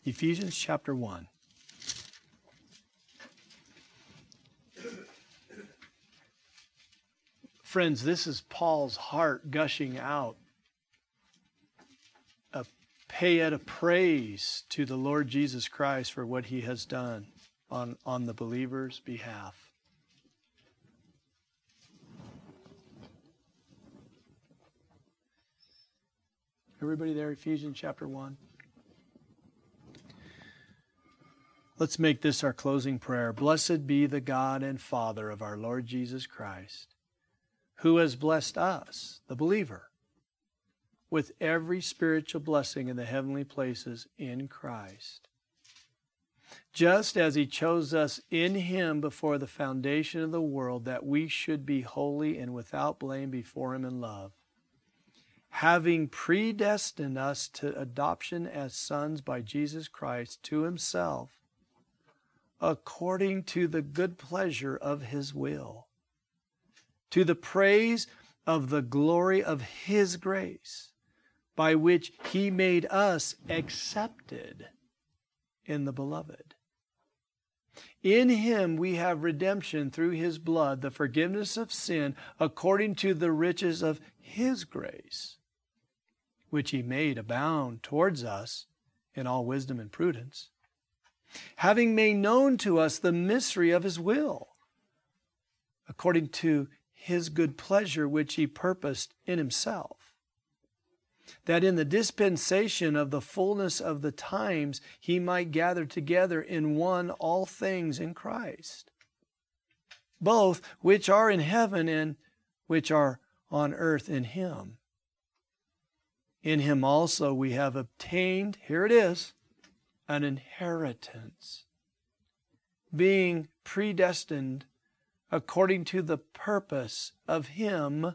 Ephesians chapter 1. Friends, this is Paul's heart gushing out. A paean a praise to the Lord Jesus Christ for what he has done on, on the believer's behalf. Everybody there, Ephesians chapter 1? Let's make this our closing prayer. Blessed be the God and Father of our Lord Jesus Christ, who has blessed us, the believer, with every spiritual blessing in the heavenly places in Christ. Just as He chose us in Him before the foundation of the world, that we should be holy and without blame before Him in love having predestined us to adoption as sons by Jesus Christ to himself, according to the good pleasure of his will, to the praise of the glory of his grace, by which he made us accepted in the beloved. In him we have redemption through his blood, the forgiveness of sin, according to the riches of his grace, which he made abound towards us in all wisdom and prudence having made known to us the mystery of his will, according to his good pleasure which he purposed in himself, that in the dispensation of the fullness of the times he might gather together in one all things in Christ, both which are in heaven and which are on earth in him. In him also we have obtained, here it is, an inheritance, being predestined according to the purpose of him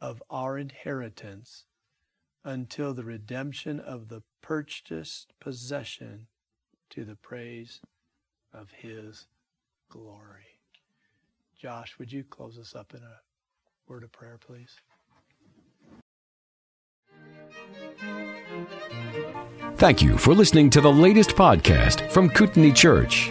of our inheritance until the redemption of the purchased possession to the praise of his glory. Josh, would you close us up in a word of prayer, please? Thank you for listening to the latest podcast from Kootenai Church.